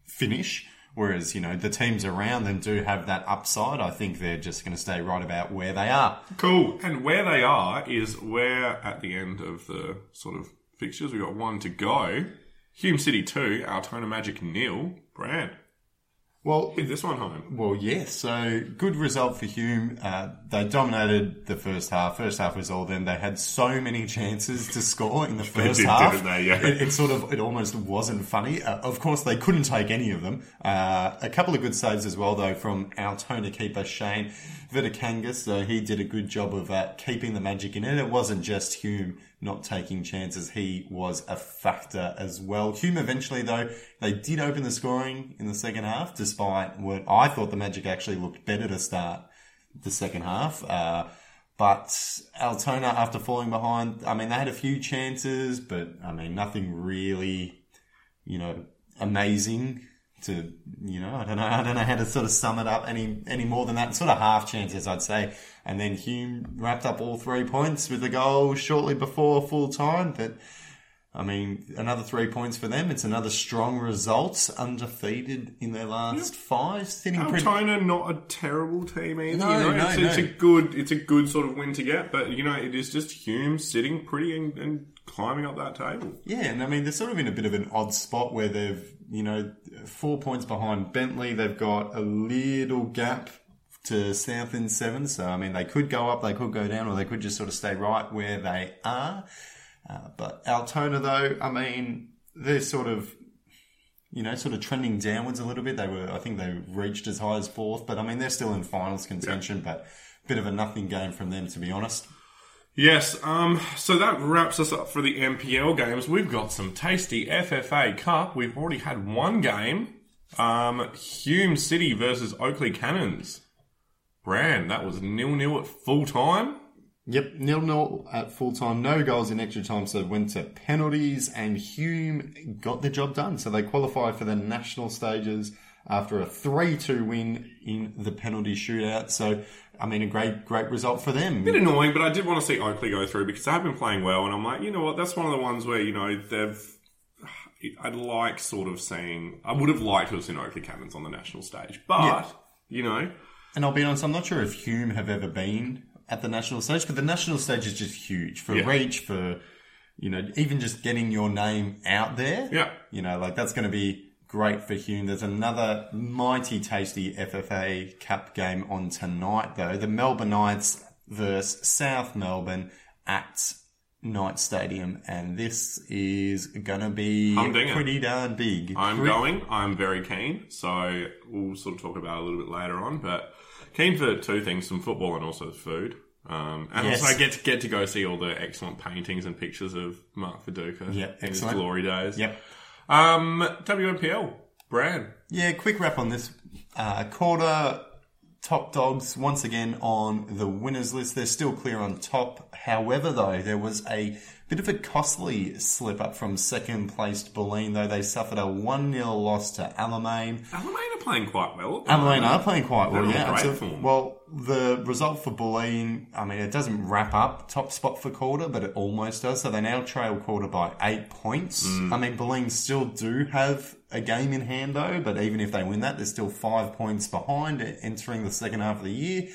finish. Whereas you know the teams around them do have that upside. I think they're just going to stay right about where they are. Cool. And where they are is we're at the end of the sort of fixtures. We've got one to go. Hume City 2, Altona Magic nil. Bran. Well, Hit this one home. Well, yes. So good result for Hume. Uh, they dominated the first half. First half was all them. They had so many chances to score in the (laughs) first did, half. they? Yeah. It, it sort of, it almost wasn't funny. Uh, of course, they couldn't take any of them. Uh, a couple of good saves as well, though, from our Altona keeper Shane Vitikangas. So he did a good job of uh, keeping the magic in it. It wasn't just Hume not taking chances. He was a factor as well. Hume eventually, though, they did open the scoring in the second half, despite what I thought the Magic actually looked better to start the second half. Uh, but Altona, after falling behind, I mean, they had a few chances, but I mean, nothing really, you know, amazing to, you know, I don't know, I don't know how to sort of sum it up any, any more than that. Sort of half chances, I'd say. And then Hume wrapped up all three points with a goal shortly before full time. But, I mean, another three points for them. It's another strong result, undefeated in their last five, sitting pretty. Not a terrible team either. No, you know? no, it's, it's a good it's a good sort of win to get, but you know, it is just Hume sitting pretty and, and climbing up that table. Yeah, and I mean, they're sort of in a bit of an odd spot where they've, you know, four points behind Bentleigh. They've got a little gap to south in seven. So I mean, they could go up, they could go down, or they could just sort of stay right where they are. Uh, but Altona, though, I mean, they're sort of you know, sort of trending downwards a little bit. They were, I think they reached as high as fourth, but I mean, they're still in finals contention, but a bit of a nothing game from them, to be honest. Yes, um, so that wraps us up for the NPL games. We've got some tasty FFA Cup. We've already had one game. Um, Hume City versus Oakleigh Cannons. Bran, that was nil-nil at full time. Yep, nil nil at full time, no goals in extra time, so it went to penalties, and Hume got the job done. So they qualify for the national stages after a 3 2 win in the penalty shootout. So, I mean, a great, great result for them. bit annoying, but I did want to see Oakleigh go through because they have been playing well, and I'm like, you know what, that's one of the ones where, you know, they've. I'd like sort of seeing. I would have liked to have seen Oakleigh Cannons on the national stage, but, Yeah. you know, And I'll be honest, I'm not sure if Hume have ever been at the national stage, but the national stage is just huge for Yeah. reach, for, you know, even just getting your name out there. yeah. You know, like that's going to be great for Hume. There's another mighty tasty FFA Cup game on tonight, though. The Melbourne Knights versus South Melbourne at Knight Stadium, and this is going to be pretty darn big. I'm Pretty- going. I'm very keen. So we'll sort of talk about it a little bit later on. But keen for two things: some football and also food. Um, and Yes. also get to get to go see all the excellent paintings and pictures of Mark Viduka Yep, in his glory days. Yep. Um, WNPL Brad. Yeah, quick wrap on this uh, quarter. Top dogs once again on the winners list. They're still clear on top. However, though, there was a bit of a costly slip up from second placed Bulleen, though they suffered a 1 0 loss to Alamein. Alamein are playing quite well. Alamein are playing quite well, yeah. great absolutely. form. Well, the result for Bulleen, I mean, it doesn't wrap up top spot for Calder, but it almost does. So they now trail Calder by eight points. Mm. I mean, Bulleen still do have a game in hand, though, but even if they win that, they're still five points behind entering the second half of the year.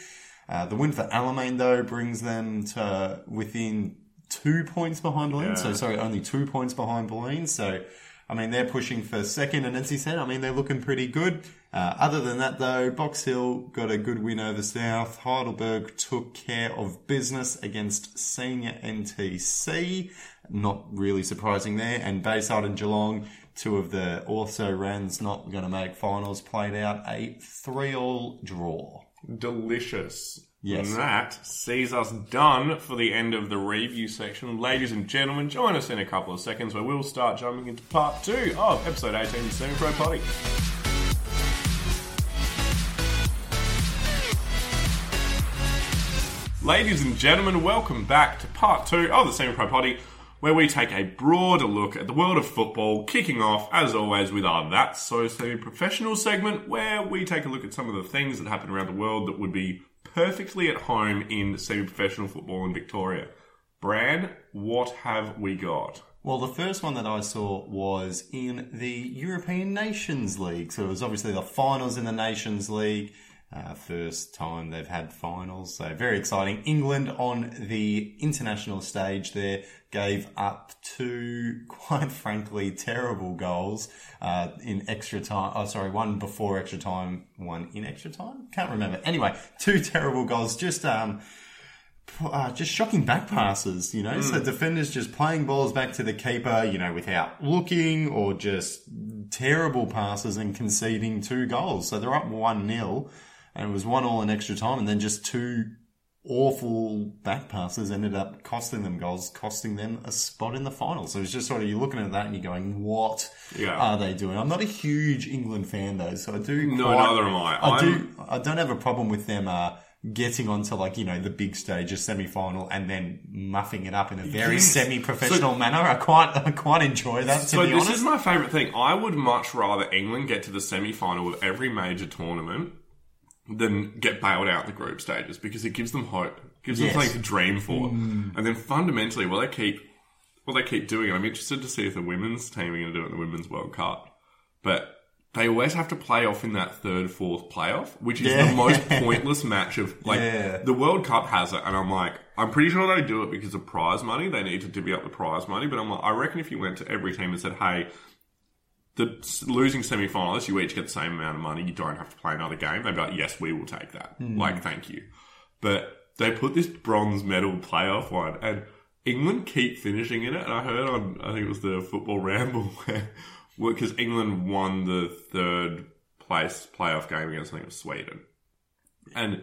Uh, the win for Alamein, though, brings them to within two points behind Bulleen. So, sorry, only two points behind Bulleen. So, I mean, they're pushing for second, and as he said, I mean, they're looking pretty good. Uh, other than that, though, Box Hill got a good win over South. Heidelberg took care of business against Senior NTC. Not really surprising there. And Bayside and Geelong, two of the also rans not going to make finals, played out a three-all draw. delicious. Yes. And that sees us done for the end of the review section. Ladies and gentlemen, join us in a couple of seconds where we'll start jumping into part two of episode 18 of Semi Pro Potty. Ladies and gentlemen, welcome back to part two of the Semi Pro Potty, where we take a broader look at the world of football, kicking off, as always, with our That's So Semi Professional segment, where we take a look at some of the things that happen around the world that would be perfectly at home in semi professional football in Victoria. Bran, what have we got? Well, the first one that I saw was in the European Nations League. So it was obviously the finals in the Nations League. Uh, first time they've had finals. So very exciting. England on the international stage there gave up two, (laughs) quite frankly, terrible goals uh, in extra time. Oh, sorry, one before extra time, one in extra time. Can't remember. Anyway, two terrible goals. Just um, uh, just shocking back passes, you know. So defenders just playing balls back to the keeper, you know, without looking, or just terrible passes and conceding two goals. So they're up one 0 and it was one all in extra time, and then just two awful back passes ended up costing them goals, costing them a spot in the final. So it's just sort of you're looking at that and you're going, what Yeah. are they doing? I'm not a huge England fan though, so I do. No, quite- neither am I. I I'm- do. I don't have a problem with them uh, getting onto like you know the big stage, a semi-final, and then muffing it up in a very Yes. semi-professional manner. I quite, I quite enjoy that. To So be this honest, is my favourite thing. I would much rather England get to the semi-final of every major tournament than get bailed out the group stages because it gives them hope, gives Yes. them something to dream for, mm. and then fundamentally, what they keep, what they keep doing. I'm interested to see if the women's team are going to do it in the women's World Cup, but. They always have to play off in that third, fourth playoff, which is Yeah. the most (laughs) pointless match of like Yeah. the World Cup has it, and I'm like, I'm pretty sure they do it because of prize money. They need to divvy up the prize money, but I'm like, I reckon if you went to every team and said, "Hey, the losing semi finalists, you each get the same amount of money. You don't have to play another game. They'd be like, yes, we will take that. Hmm. Like, thank you. But they put this bronze medal playoff one, and England keep finishing in it. And I heard on, I think it was the Football Ramble, (laughs) where because England won the third place playoff game against, I think it was Sweden, and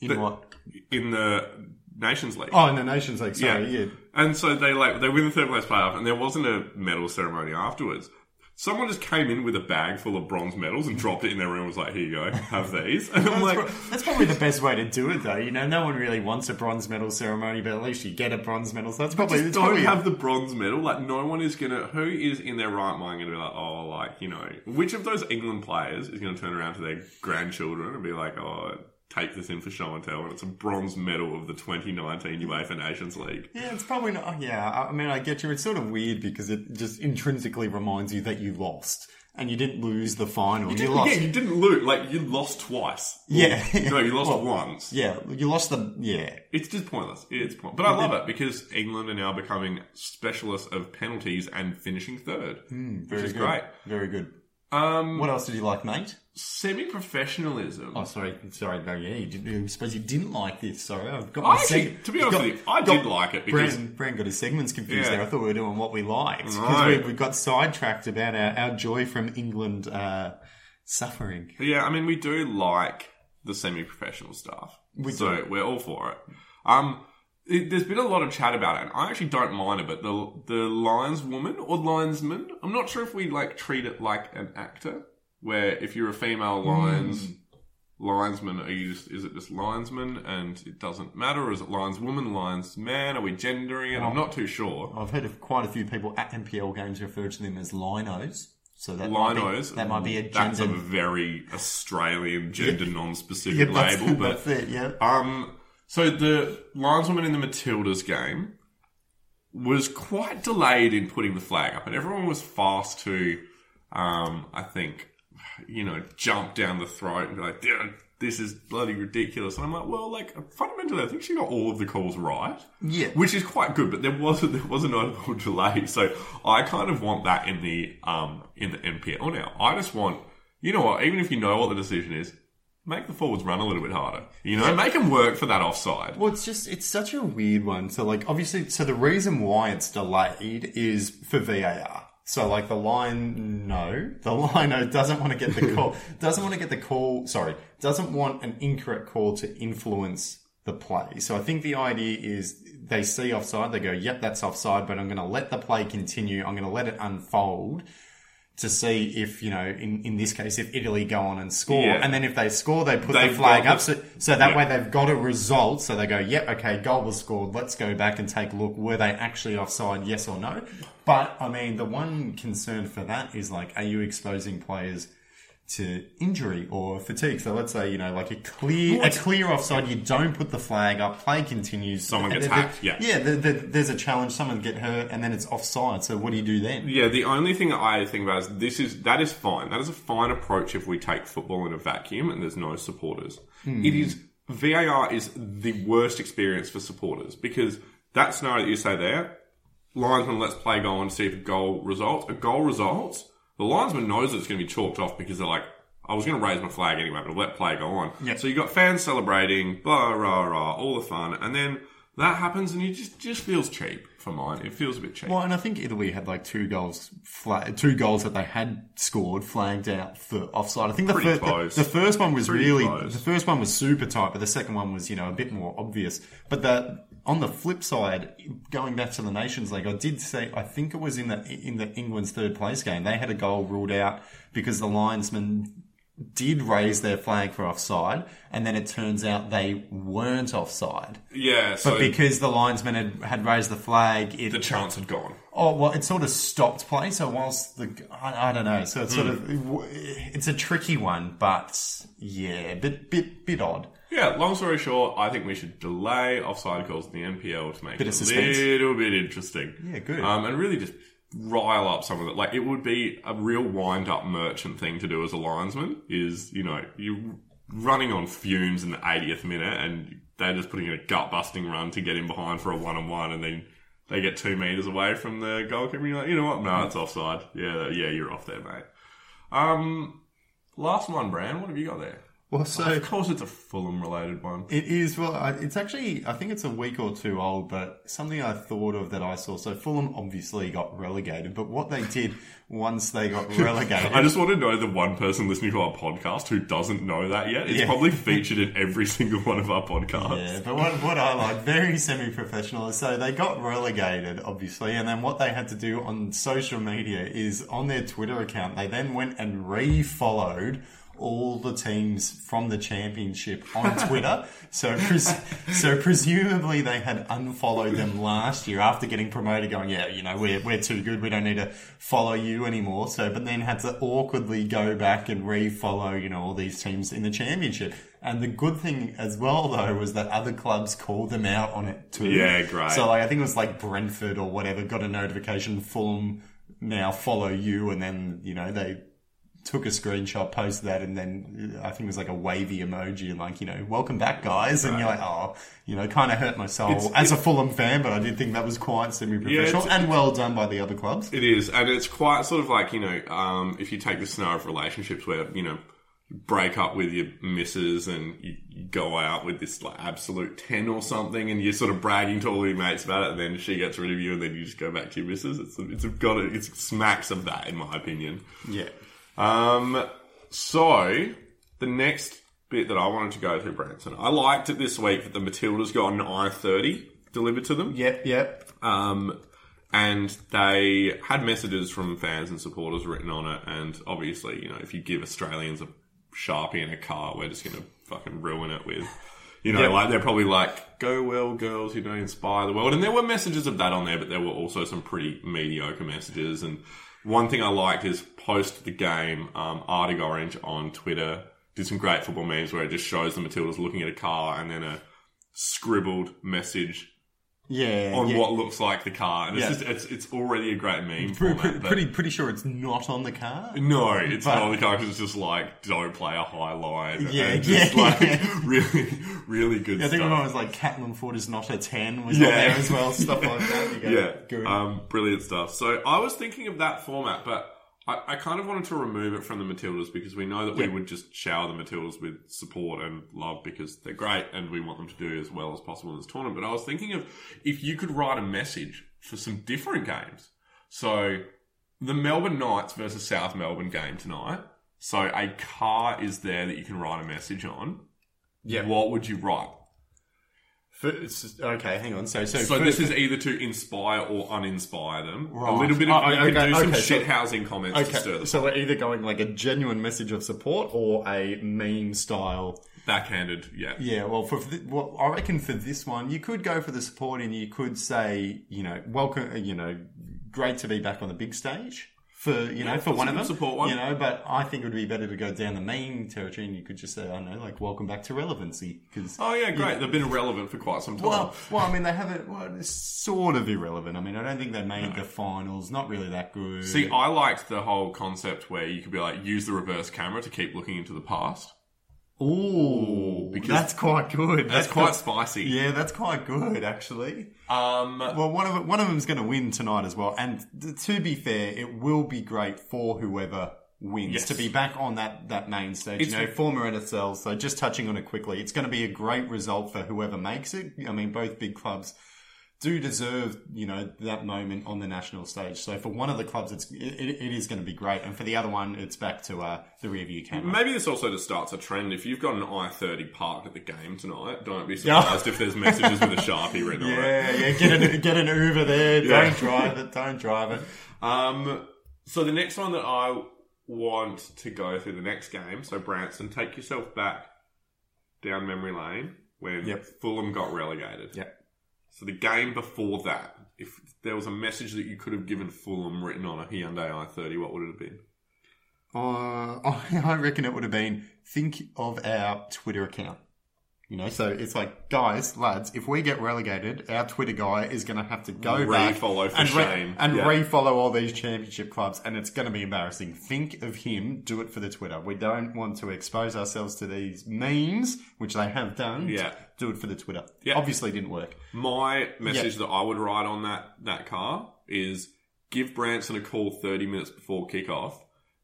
In But- what? in the Nations League. Oh, in the Nations League. Sorry, Yeah. yeah. And so they like they win the third place playoff, and there wasn't a medal ceremony afterwards. Someone just came in with a bag full of bronze medals and dropped it in their room. and Was like, "Here you go, have these." (laughs) And I'm That's, like, pro- that's probably the best way to do it, though. You know, no one really wants a bronze medal ceremony, but at least you get a bronze medal. So that's probably, just don't probably have the bronze medal. Like, no one is gonna. Who is in their right mind gonna be like, oh, like you know, which of those England players is gonna turn around to their grandchildren and be like, oh, take this in for show and tell, and it's a bronze medal of the 2019 UEFA Nations League. Yeah, it's probably not. oh, Yeah, I mean, I get you. It's sort of weird because it just intrinsically reminds you that you lost and you didn't lose the final. You, lost. Yeah, you didn't lose. Like you lost twice. Yeah. no, you lost Well, once. Yeah, you lost the. Yeah, It's just pointless. It's point. But I love it because England are now becoming specialists of penalties and finishing third, very which is good. great. Very good. Um, What else did you like, mate? Semi-professionalism. Oh, sorry, sorry. No, yeah, you didn't. I suppose you didn't like this. Sorry, I've got I my actually, seg- to be honest got- with you, I did like it because Bran, Bran got his segments confused Yeah. there. I thought we were doing what we liked because No. we, we got sidetracked about our, our joy from England uh, suffering. yeah, I mean, we do like the semi-professional stuff, We so do. we're all for it. Um, it, there's been a lot of chat about it, and I actually don't mind it. But the the lineswoman or linesman, I'm not sure if we like treat it like an actor, where if you're a female lions. Hmm. Linesman, are you just, is it just linesman and it doesn't matter? Or is it lineswoman, linesman? Are we gendering it? I'm not too sure. I've heard of quite a few people at NPL games refer to them as linos. So that might be- that might be a That's a very Australian gender non-specific Yeah, that's, label, but that's it. Yeah. um, so the lineswoman in the Matildas game was quite delayed in putting the flag up, and everyone was fast to, um, I think, you know, jump down the throat and be like, "Yeah, "This is bloody ridiculous." And I'm like, "Well, like fundamentally, I think she got all of the calls right." Yeah. which is quite good. But there was a, (laughs) there was a notable delay, so I kind of want that in the um in the NPL now. I just want, you know what? Even if you know what the decision is, make the forwards run a little bit harder. You know, make them work for that offside. Well, it's just it's such a weird one. So like obviously, so the reason why it's delayed is for VAR. So like the line, no, the lino doesn't want to get the (laughs) call, doesn't want to get the call. Sorry, doesn't want an incorrect call to influence the play. So I think the idea is they see offside, they go, "Yep, that's offside," but I'm going to let the play continue. I'm going to let it unfold to see if you know, in, in this case, if Italy go on and score, Yeah. and then if they score, they put They've the flag up. So, so that Yeah. way they've got a result. So they go, yep, okay, goal was scored. Let's go back and take a look. Were they actually offside? Yes or no? But I mean, the one concern for that is like, are you exposing players to injury or fatigue? So let's say you know, like a clear a clear offside, you don't put the flag up, play continues. Someone gets hacked, yeah. yeah. there- there- there's a challenge. Someone get hurt, and then it's offside. So what do you do then? Yeah, the only thing I think about is this is that is fine. That is a fine approach if we take football in a vacuum and there's no supporters. Hmm. It is VAR is the worst experience for supporters because that scenario that you say there, linesman let's play go on see if a goal results. A goal results, the linesman knows it's going to be chalked off because they're like, I was going to raise my flag anyway, but I'll let play go on. Yeah. So you've got fans celebrating, blah rah rah, all the fun, and then that happens and it just just feels cheap for mine. It feels a bit cheap. Well, and I think Italy had like two goals, flag, two goals that they had scored flagged out for offside. I think the, Pretty fir- close. the, the first one was Pretty really close. the first one was super tight, but the second one was you know a bit more obvious. But the on the flip side, going back to the Nations League, I did say I think it was in the in the England's third place game they had a goal ruled out because the linesman did raise their flag for offside, and then it turns out they weren't offside. yeah, so But because the linesman had, had raised the flag, it the chance had gone. Oh well, it sort of stopped play. So whilst the I, I don't know, so it's sort of Hmm. it's a tricky one, but yeah, bit bit bit odd. Yeah, long story short, I think we should delay offside calls in the NPL to make Bit it a suspense. little bit interesting. Yeah, good. Um, and really just rile up some of it. Like, it would be a real wind up merchant thing to do as a linesman is, you know, you're running on fumes in the 80th minute and they're just putting in a gut busting run to get in behind for a one on one and then they get two meters away from the goalkeeper. And you're like, you know what? No, it's offside. Yeah, yeah, you're off there, mate. Um, last one, Bran. What have you got there? Well, so Of course, it's a Fulham related one. It is. Well, I- it's actually, I think it's a week or two old, but something I thought of that I saw. So Fulham obviously got relegated, but what they did once they got (laughs) relegated. I just want to know the one person listening to our podcast who doesn't know that yet. It's Yeah. probably (laughs) featured in every single one of our podcasts. Yeah, but what, what I like, very semi-professional. So they got relegated, obviously, and then what they had to do on social media is on their Twitter account, they then went and re-followed all the teams from the championship on (laughs) Twitter. so, pres- so presumably they had unfollowed them last year after getting promoted, going, yeah, you know, we're we're too good, we don't need to follow you anymore. So, but then had to awkwardly go back and re-follow, you know, all these teams in the championship. And the good thing as well, though, was that other clubs called them out on it too. Yeah, great. So, like, I think it was like Brentford or whatever got a notification. Fulham now follow you, and then you know they took a screenshot, posted that, and then uh, I think it was like a wavy emoji and like you know, welcome back, guys. And you're like, oh, you know, kind of hurt my soul It's- as a Fulham fan, but I did think that was quite semi-professional it's- and well done by the other clubs. It is, and it's quite sort of like you know, um, if you take the scenario of relationships where you know, you break up with your missus and you, you go out with this like absolute ten or something, and you're sort of bragging to all your mates about it, and then she gets rid of you, and then you just go back to your missus. It's it's got it, it's smacks of that in my opinion. Yeah. Um, so the next bit that I wanted to go through, Branson, I liked it this week that the Matildas got an i30 delivered to them. Yep. Yep. Um, and they had messages from fans and supporters written on it. And obviously, you know, if you give Australians a sharpie in a car, we're just going to fucking ruin it with, you know, Yeah. like they're probably like, go well, girls, you know, inspire the world. And there were messages of that on there, but there were also some pretty mediocre messages. And one thing I liked is post the game, um, Arctic Orange on Twitter did some great football memes where it just shows the Matildas looking at a car and then a scribbled message Yeah. on yeah. what looks like the car, and it's Yeah. just it's it's already a great meme. Pretty, format, pretty, pretty sure it's not on the car. no, it's but- not on the car because it's just like don't play a high line. Yeah, and just yeah, like yeah. (laughs) really, really good I think stuff. one was like Caitlin Foord is not a 10 was Yeah. on there as well, stuff like that. (laughs) Yeah, um, brilliant stuff. So I was thinking of that format, but I, I kind of wanted to remove it from the Matildas because we know that we Yeah. would just shower the Matildas with support and love because they're great and we want them to do as well as possible in this tournament. But I was thinking of if you could write a message for some different games. So the Melbourne Knights versus South Melbourne game tonight. So a car is there that you can write a message on. Yeah. What would you write? For, okay, hang on. So, so, So this is either to inspire or uninspire them. A little bit of Oh, you can okay, do some okay, so- shit housing comments to stir them. so we're either going like a genuine message of support or a meme style. Backhanded, yeah. Yeah, well, for, for well, I reckon for this one, you could go for the support and you could say, you know, welcome, you know, great to be back on the big stage for you know Yeah, for one of them. support one. You know, but I think it would be better to go down the main territory and you could just say, I don't know, like welcome back to relevancy because. Oh yeah, great. They've been irrelevant for quite some time. Well, well, I mean, they haven't. Well, it's sort of irrelevant. I mean, I don't think they made the finals. Not really that good. See, I liked the whole concept where you could be like, use the reverse camera to keep looking into the past. Ooh, because- that's quite good. That's quite spicy. Yeah, that's quite good actually. Um, Well, one of one of them's going to win tonight as well. And th- to be fair, it will be great for whoever wins Yes. to be back on that that main stage. It's- you know, former NSL. So just touching on it quickly, it's going to be a great result for whoever makes it. I mean, both big clubs do deserve you know that moment on the national stage. So for one of the clubs, it's it, it is going to be great, and for the other one, it's back to uh, the rear view camera. maybe this also just starts a trend. If you've got an i30 parked at the game tonight, don't be surprised if there's messages with a sharpie written on it. Yeah, yeah, get an get an Uber there. Yeah. Don't drive it. Don't drive it. Um, so the next one that I want to go through the next game. So Branson, take yourself back down memory lane when Yep. Fulham got relegated. Yep. So the game before that, if there was a message that you could have given Fulham written on a Hyundai i30, what would it have been? Uh, (laughs) I reckon it would have been think of our Twitter account. You know, so it's like, guys, lads, if we get relegated, our Twitter guy is going to have to go back Refollow for and, shame. and Yeah. refollow all these championship clubs, and it's going to be embarrassing. Think of him, do it for the Twitter. We don't want to expose ourselves to these memes, which they have done. Yeah. do it for the Twitter. Yeah. obviously didn't work. My message that I would write on that, that car is give Branson a call 30 minutes before kickoff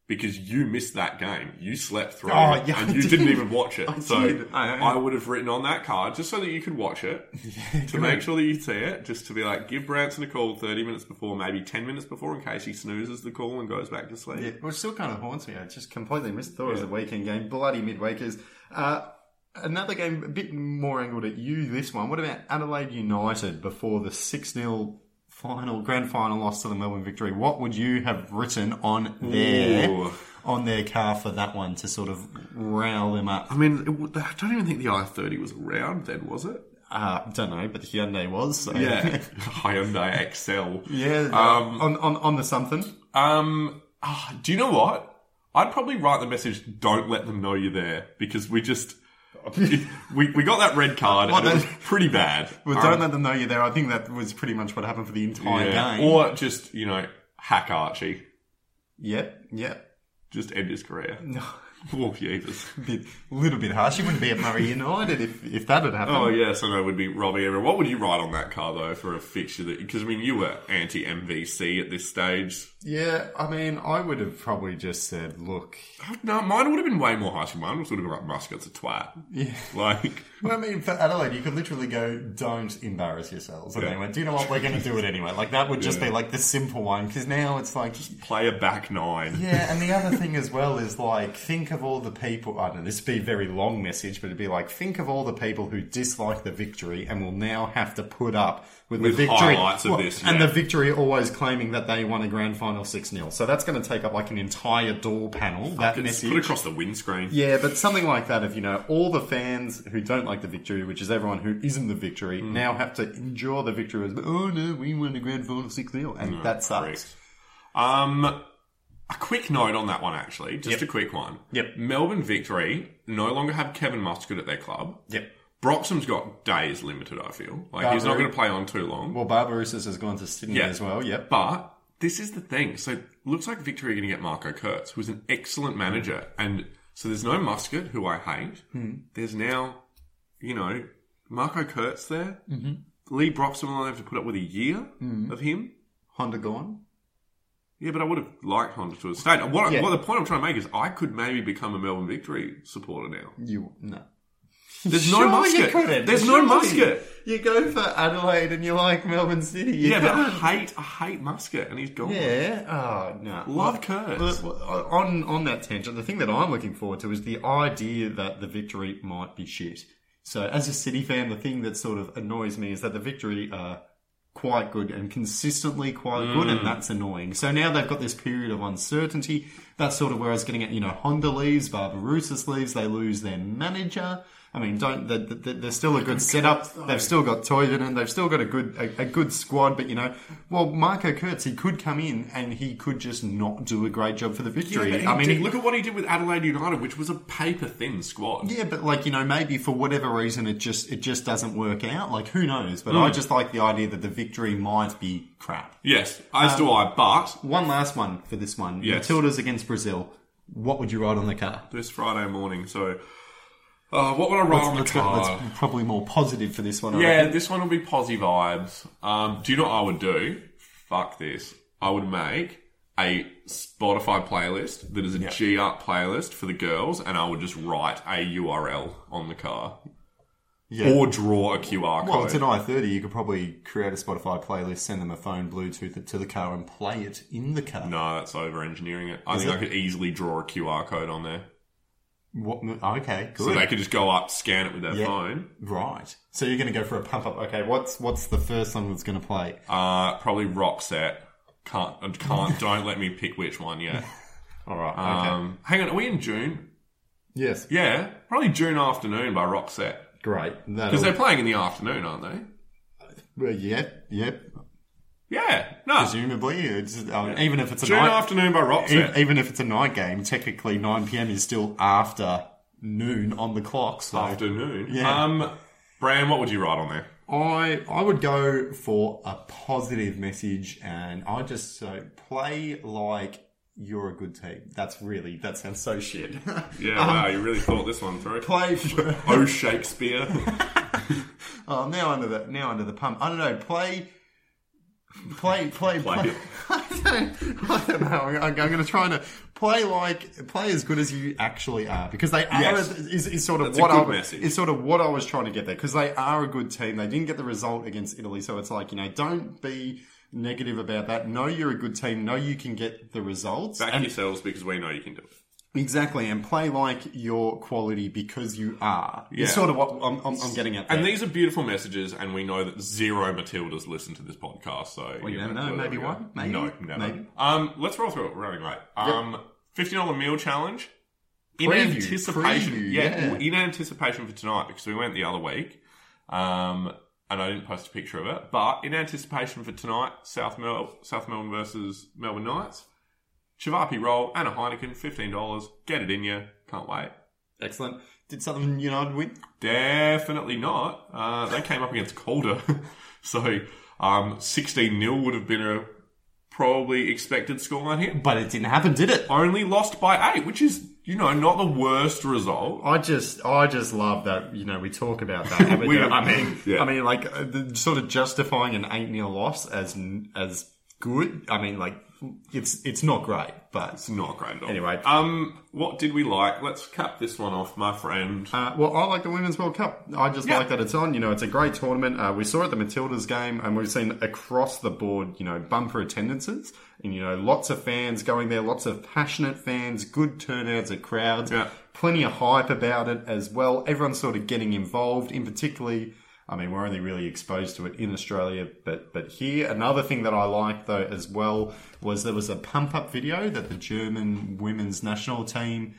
because you missed that game. You slept through Oh, it yeah, and you did. didn't even watch it. I so did. I- I, would have written on that card just so that you could watch it (laughs) to make sure that you see it. Just to be like, give Branson a call 30 minutes before, maybe 10 minutes before in case he snoozes the call and goes back to sleep. Yeah, which still kind of haunts me. I just completely missed. Thought it was a weekend game. Bloody midweekers. Uh, another game a bit more angled at you. This one. What about Adelaide United before the six 0 final grand final loss to the Melbourne Victory? What would you have written on their Ooh. on their car for that one to sort of rile them up? I mean, it, I don't even think the i30 was around then, was it? Uh, don't know, but the Hyundai was. So. Yeah. (laughs) Hyundai Excel. yeah. Um, on, on on the something. Um, ah, do you know what? I'd probably write the message, don't let them know you're there, because we just, (laughs) we, we got that red card and it was pretty bad. (laughs) Well, Um, don't let them know you're there. I think that was pretty much what happened for the entire yeah. game. Or just, you know, hack Archie. Yep, yep. Just end his career. (laughs) No. Oh, Jesus. bit, little bit harsh. You wouldn't be at Murray United if, if that had happened. Oh, yes, I know, it would be Robbie Everett. What would you write on that car, though, for a fixture because, I mean, you were anti-MVC at this stage. Yeah, I mean, I would have probably just said, look, No, mine would have been way more harsh. Mine would have been like, Muscat's a twat. yeah. (laughs) Like, Well, I mean, for Adelaide, you could literally go, don't embarrass yourselves. And Yeah. they went, do you know what? We're going to do it anyway. Like, that would just Yeah. be like the simple one, because now it's like, play a back nine. Yeah, and the other (laughs) thing as well is like, think of all the people. I don't know, this would be a very long message, but it'd be like, think of all the people who dislike the victory and will now have to put up with, With the victory. highlights of this, And the victory always claiming that they won a grand final 6 0. So that's going to take up like an entire door panel, that message. put across the windscreen. Yeah, but something like that, if you know, all the fans who don't like the victory, which is everyone who isn't the victory, Hmm. now have to endure the victory as, oh no, we won a grand final 6 0. And that sucks. correct. Um, a quick note on that one, actually. Just Yep. a quick one. Yep. Melbourne Victory no longer have Kevin Muscat at their club. Yep. Broxham's got days limited, I feel. Like, he's not going to play on too long. Well, Barbarouses has gone to Sydney Yeah. as well, yep. But this is the thing. So looks like Victory are going to get Marco Kurz, who's an excellent manager. And so there's no Muscat, who I hate. There's now, you know, Marco Kurz there. Mm-hmm. Leigh Broxham will only have to put up with a year of him. Honda gone. Yeah, but I would have liked Honda to have stayed. What, Yeah. what the point I'm trying to make is I could maybe become a Melbourne Victory supporter now. You no. There's no Surely. You couldn't. There's no Muscat. You go for Adelaide and you like Melbourne City. You Yeah, but I can't. hate, I hate Muscat, and he's gone. Yeah. Oh no. Love Kurz. Well, well, on on that tangent, the thing that I'm looking forward to is the idea that the victory might be shit. So, as a City fan, the thing that sort of annoys me is that the victory are quite good and consistently quite good, Mm. and that's annoying. So now they've got this period of uncertainty. That's sort of where I was getting at. You know, Honda leaves, Barbarouses leaves, they lose their manager. I mean, don't they- they- they're still a good setup. They've still got Toivonen. They've still got a good a, a good squad. But you know, well, Marco Kurz, he could come in and he could just not do a great job for the victory. he I mean, did- he- look at what he did with Adelaide United, which was a paper thin squad. yeah, but like you know, maybe for whatever reason, it just it just doesn't work out. Like who knows? But I hmm. just like the idea that the victory might be crap. Yes, as do um, I. But One last one for this one. Yes. Matildas against Brazil. What would you write on the car? this Friday morning, so uh, what would I write on the Let's go- card? let's probably more positive for this one. I Yeah, reckon. this one will be posy vibes. Um, do you know what I would do? Fuck this. I would make a Spotify playlist that is a G Up playlist for the girls, and I would just write a URL on the car. Yeah. Or draw a QR code. Well, it's an i30. You could probably create a Spotify playlist, send them a phone, Bluetooth it to the car, and play it in the car. no, that's over engineering it. I Is think it? I could easily draw a QR code on there. What? Okay, good. So they could just go up, scan it with their Yeah. phone. Right. So you're going to go for a pump up. Okay. What's what's the first song that's going to play? Uh, probably Roxette. Can't, uh, can't, (laughs) don't let me pick which one yet. (laughs) All right. Okay. Um, hang on, are we in June? yes. Yeah, probably June afternoon by Roxette. Great. Because they're playing in the afternoon, aren't they? Well, yep. Yep. Yeah, no. Presumably, it's, um, even if it's a June night, afternoon by rock e- even if it's a night game, technically 9 p.m. is still after noon on the clock. So Afternoon. Yeah. Um, Bran, what would you write on there? I I would go for a positive message, and I just so play like you're a good team. That's really that sounds so shit. (laughs) Yeah, wow, you really thought this one through. play. (laughs) Oh, Shakespeare. (laughs) oh, now under the now under the pump. I don't know. Play. Play, play, play. I, don't, (laughs) I don't know. I'm, I'm going to try to play like play as good as you actually are because they are. Yes. Is, is sort of That's a what good I message. is sort of what I was trying to get there because they are a good team. They didn't get the result against Italy, so it's like you know, don't be negative about that. Know you're a good team. Know you can get the results. Back yourselves because we know you can do it. Exactly, and play like your quality because you are. Yeah. It's sort of what I'm, I'm, I'm getting at. There. And these are beautiful messages, and we know that zero Matildas listen to this podcast. So you never know, maybe one, maybe, no, never. maybe. Um, let's roll through it. We're running late. Um, fifty dollar meal challenge. In Preview, anticipation, preview, yeah, yeah. in anticipation for tonight because we went the other week, um, and I didn't post a picture of it. But in anticipation for tonight, South Mel- South Melbourne versus Melbourne Knights, Cevapi roll and a Heineken, fifteen dollars. Get it in you. Can't wait. Excellent. Did Southern United win? Definitely not. Uh, they came up against Calder. (laughs) so um, 16 0 would have been a probably expected scoreline here. But it didn't happen, did it? Only lost by eight, which is, you know, not the worst result. I just, I just love that. You know, we talk about that. (laughs) we We- I mean, yeah. I mean, like uh, the, sort of justifying an eight 0 loss as as good. I mean, like it's it's not great, but It's not great at all. Anyway. Um, what did we like? Let's cap this one off, my friend. Uh, well, I like the Women's World Cup. I just Yeah. like that it's on. You know, it's a great tournament. Uh, we saw it at the Matildas game, and we've seen across the board, you know, bumper attendances, and you know, lots of fans going there, lots of passionate fans, good turnouts of crowds, Yeah. plenty of hype about it as well. Everyone's sort of getting involved. In particularly, I mean, we're only really exposed to it in Australia, but but here, another thing that I liked though as well was there was a pump up video that the German women's national team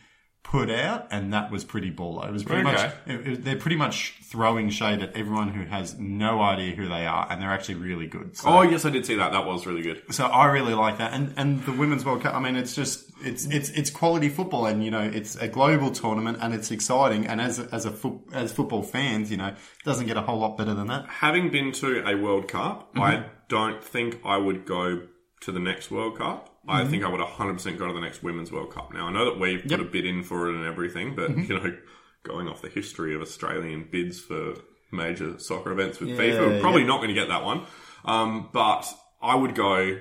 put out, and that was pretty baller. It was pretty Okay. much it- it- they're pretty much throwing shade at everyone who has no idea who they are, and they're actually really good. So, oh, yes, I did see that. That was really good. so I really like that, and and the women's World Cup. I mean, it's just it's it's it's quality football, and you know, it's a global tournament, and it's exciting. And as as a foot, as football fans, you know, it doesn't get a whole lot better than that. Having been to a World Cup, Mm-hmm. I don't think I would go to the next World Cup. I Mm-hmm. think I would 100% go to the next Women's World Cup. Now, I know that we've put a bid in for it and everything, but, Mm-hmm. you know, going off the history of Australian bids for major soccer events with Yeah, FIFA, we're probably yeah. not going to get that one. Um, but I would go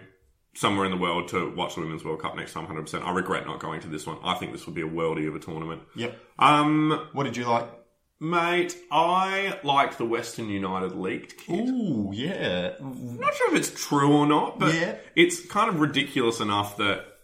somewhere in the world to watch the Women's World Cup next time 100%. I regret not going to this one. I think this would be a worldie of a tournament. Yep. Um, What did you like? Mate, I like the Western United leaked kit. Ooh, yeah. Not sure if it's true or not, but Yeah. it's kind of ridiculous enough that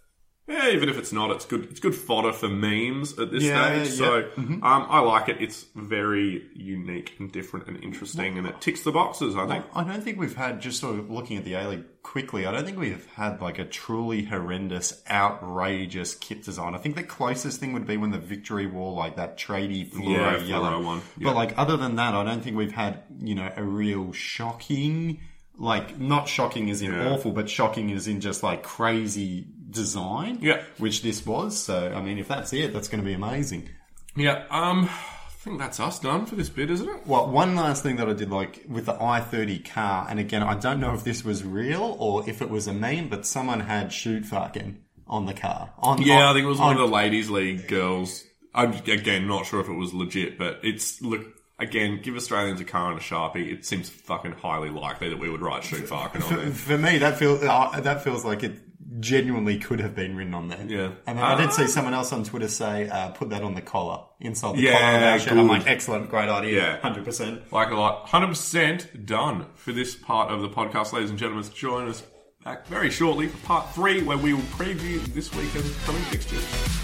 yeah, even if it's not, it's good. It's good fodder for memes at this Yeah, stage. yeah. So um, I like it. It's very unique and different and interesting, and it ticks the boxes. I think. I don't think we've had just sort of looking at the A League quickly. I don't think we've had like a truly horrendous, outrageous kit design. I think the closest thing would be when the Victory wore like that tradie fluoro Yeah, yellow fluoro one. Yeah. But like other than that, I don't think we've had you know a real shocking, like not shocking as in Yeah. awful, but shocking as in just like crazy design. Yeah. which this was. So I mean, if that's it, that's going to be amazing. Yeah. Um. I think that's us done for this bit, isn't it? Well, one last thing that I did like with the i30 car, and again, I don't know if this was real or if it was a meme, but someone had shoot fucking on the car. On, Yeah, on- I think it was on- one of the ladies' league girls. I'm again not sure if it was legit, but it's look again. Give Australians a car and a sharpie. It seems fucking highly likely that we would write shoot fucking on it. For me, that feels uh, that feels like it genuinely could have been written on there. Yeah. And then I did see someone else on Twitter say, uh, "Put that on the collar inside the Yeah, collar." of our shirt." I'm good. like, excellent, great idea, Yeah. hundred percent. Like a lot. 100% done for this part of the podcast, ladies and gentlemen. Join us back very shortly for part three, where we will preview this weekend's coming fixtures.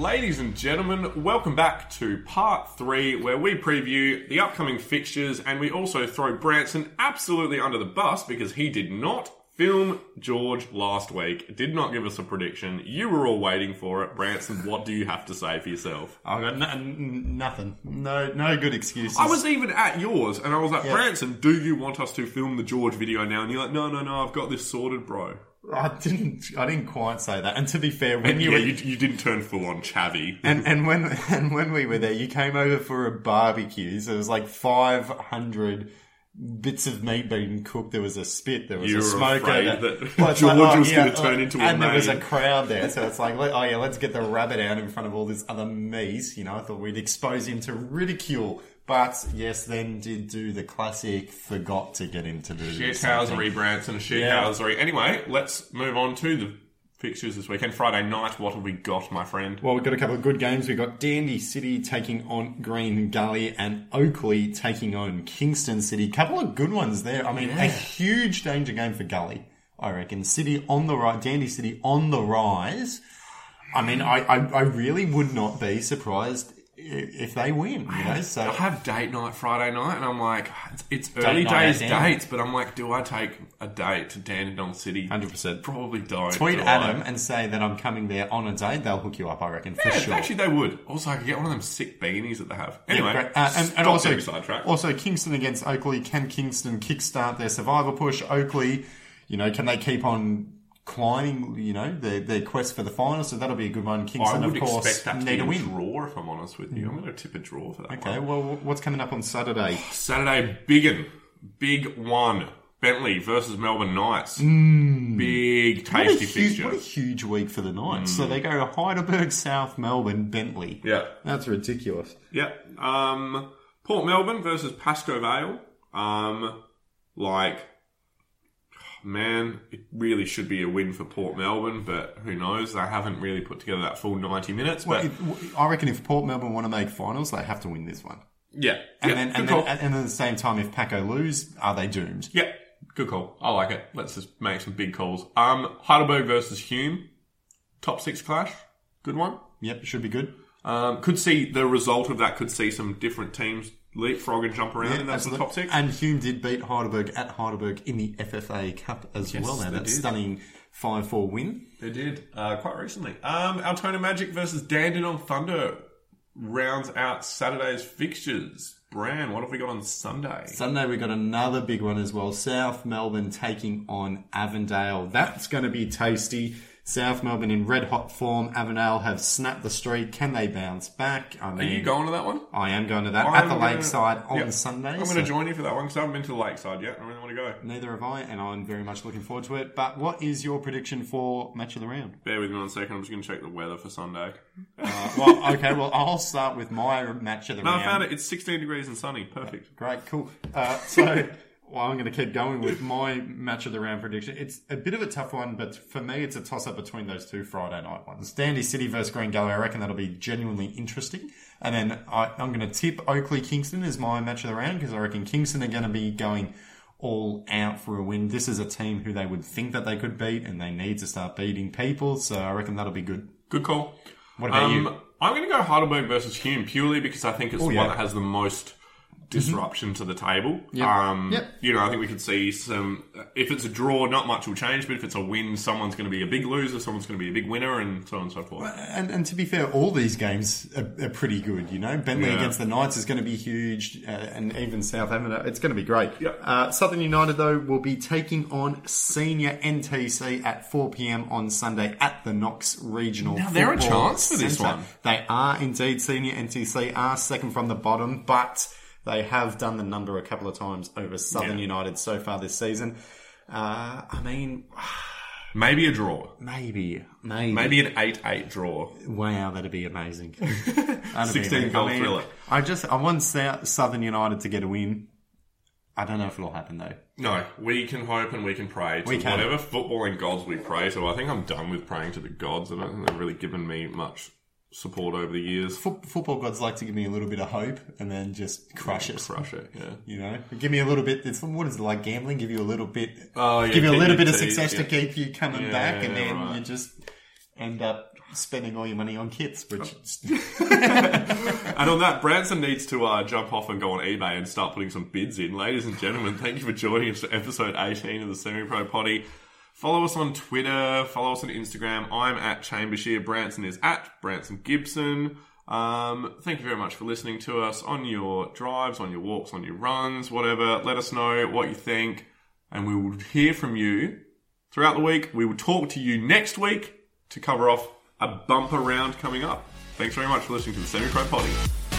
Ladies and gentlemen, welcome back to part three, where we preview the upcoming fixtures and we also throw Branson absolutely under the bus because he did not Film George last week did not give us a prediction. You were all waiting for it. Branson, what do you have to say for yourself? I got nothing. No, no good excuses. I was even at yours, and I was like, Yeah. Branson, do you want us to film the George video now? And you're like, no, no, no, I've got this sorted, bro. I didn't. I didn't quite say that. And to be fair, when And you yeah, were you, you didn't turn full on chavvy. and and when (laughs) and when we were there, you came over for a barbecue. So it was like five hundred bits of meat being cooked. There was a spit. There was You a smoker. that, that Well, it's (laughs) George oh, was gonna turn into a and there was a crowd there. So it's like, oh yeah, let's get the rabbit out in front of all this other meat. You know, I thought we'd expose him to ridicule. But yes, then did do the classic. Forgot to get him to do. Shithousery, Branson, shithousery. Anyway, let's move on to the fixtures this weekend. Friday night, what have we got, my friend? Well, we've got a couple of good games. We've got Dandy City taking on Green Gully and Oakleigh taking on Kingston City. Couple of good ones there. I mean, a huge danger game for Gully, I reckon. City on the right, Dandy City on the rise. I mean, I, I, I really would not be surprised if they win, you know? So I have date night Friday night, and I'm like, it's, it's early days dates, but I'm like, do I take a date to Dandenong City? 100%. Probably don't. Tweet do I? Adam and say that I'm coming there on a date. They'll hook you up, I reckon, for Yeah, sure. Actually, they would. Also, I could get one of them sick beanies that they have. Anyway, Great. Uh, and, and also, sidetracked. also Kingston against Oakleigh. Can Kingston kickstart their survival push? Oakleigh, you know, can they keep on climbing? You know, their their quest for the final. So that'll be a good one. I Kingston, would of course, expect that to need be a a win. draw, if I'm honest with you. I'm going to tip a draw for that Okay, one. well, what's coming up on Saturday? Saturday, biggin. Big one. Bentleigh versus Melbourne Knights. Big, What tasty huge, fixture. what a huge week for the Knights. So they go to Heidelberg, South Melbourne, Bentleigh. Yeah. That's ridiculous. Yeah. Um, Port Melbourne versus Pascoe Vale. Um, like, man, it really should be a win for Port Melbourne, but who knows? They haven't really put together that full 90 minutes. But If- I reckon if Port Melbourne want to make finals, they have to win this one. yeah. And yeah, then, and, then, and then at the same time, if Paco lose, are they doomed? yeah. Good call. I like it. Let's just make some big calls. Um, Heidelberg versus Hume. Top six clash. Good one. Yep, it should be good. Um, could see the result of that. Could see some different teams leapfrog and jump around in that Absolutely. top six. And Hume did beat Heidelberg at Heidelberg in the FFA Cup as Yes, well. Now that did. stunning five four win. They did uh, quite recently. Um, Altona Magic versus Dandenong Thunder rounds out Saturday's fixtures. Bran, what have we got on Sunday? Sunday we got another big one as well. South Melbourne taking on Avondale. That's going to be tasty. South Melbourne in red hot form. Avondale have snapped the streak. Can they bounce back? I mean, Are you going to that one? I am going to that I'm at the gonna- Lakeside on Yep. Sunday. I'm going to join you for that one because I haven't been to the Lakeside yet. I really want to go. Neither have I, and I'm very much looking forward to it. But what is your prediction for match of the round? Bear with me one second. I'm just going to check the weather for Sunday. Uh, well, okay, well, I'll start with my match of the round. No, round. I found it. It's 16 degrees and sunny. Perfect. Great, cool. Uh, so, (laughs) well, I'm going to keep going with my match of the round prediction. It's a bit of a tough one, but for me, it's a toss up between those two Friday night ones. Dandy City versus Green Gully. I reckon that'll be genuinely interesting. And then I, I'm going to tip Oakleigh Kingston as my match of the round because I reckon Kingston are going to be going all out for a win. This is a team who they would think that they could beat, and they need to start beating people. So I reckon that'll be good. Good call. What about Um, you? I'm going to go Heidelberg versus Hume purely because I think it's the yeah. one that has the most disruption to the table. Yep. Um, Yep. You know, I think we could see some. If it's a draw, not much will change, but if it's a win, someone's going to be a big loser, someone's going to be a big winner, and so on and so forth. And, and to be fair, all these games are, are pretty good. You know, Bentleigh Yeah. against the Knights is going to be huge, uh, and even Southampton, it's going to be great. Yep. Uh, Southern United though will be taking on Senior NTC at 4 p.m. on Sunday at the Knox Regional. Now, they're a chance for this Centre. one. They are indeed Senior NTC are second from the bottom, but they have done the number a couple of times over Southern Yeah. United so far this season. Uh, I mean, (sighs) Maybe a draw. maybe, maybe, Maybe an 8 8 draw. Wow, that'd be amazing. (laughs) That'd 16 be amazing. goal I mean, thriller. I just I want Southern United to get a win. I don't know if it'll happen though. No, we can hope and we can pray to We can. whatever footballing gods we pray to. I think I'm done with praying to the gods. I don't think they've really given me much support over the years. Fo- football gods like to give me a little bit of hope and then just crush it. Crush it, yeah. You know, give me a little bit. It's what is it like gambling? Give you a little bit. Oh, yeah, give you a little bit of success to keep you coming Yeah, back, and then right. you just end up spending all your money on kits, which (laughs) And on that, Branson needs to uh, jump off and go on eBay and start putting some bids in. Ladies and gentlemen, thank you for joining us for episode 18 of the Semi Pro Potty. Follow us on Twitter. Follow us on Instagram. I'm at Chambershire. Branson is at Branson Gibson. Um, thank you very much for listening to us on your drives, on your walks, on your runs, whatever. Let us know what you think, and we will hear from you throughout the week. We will talk to you next week to cover off a bumper round coming up. Thanks very much for listening to the Semi Pro Potty.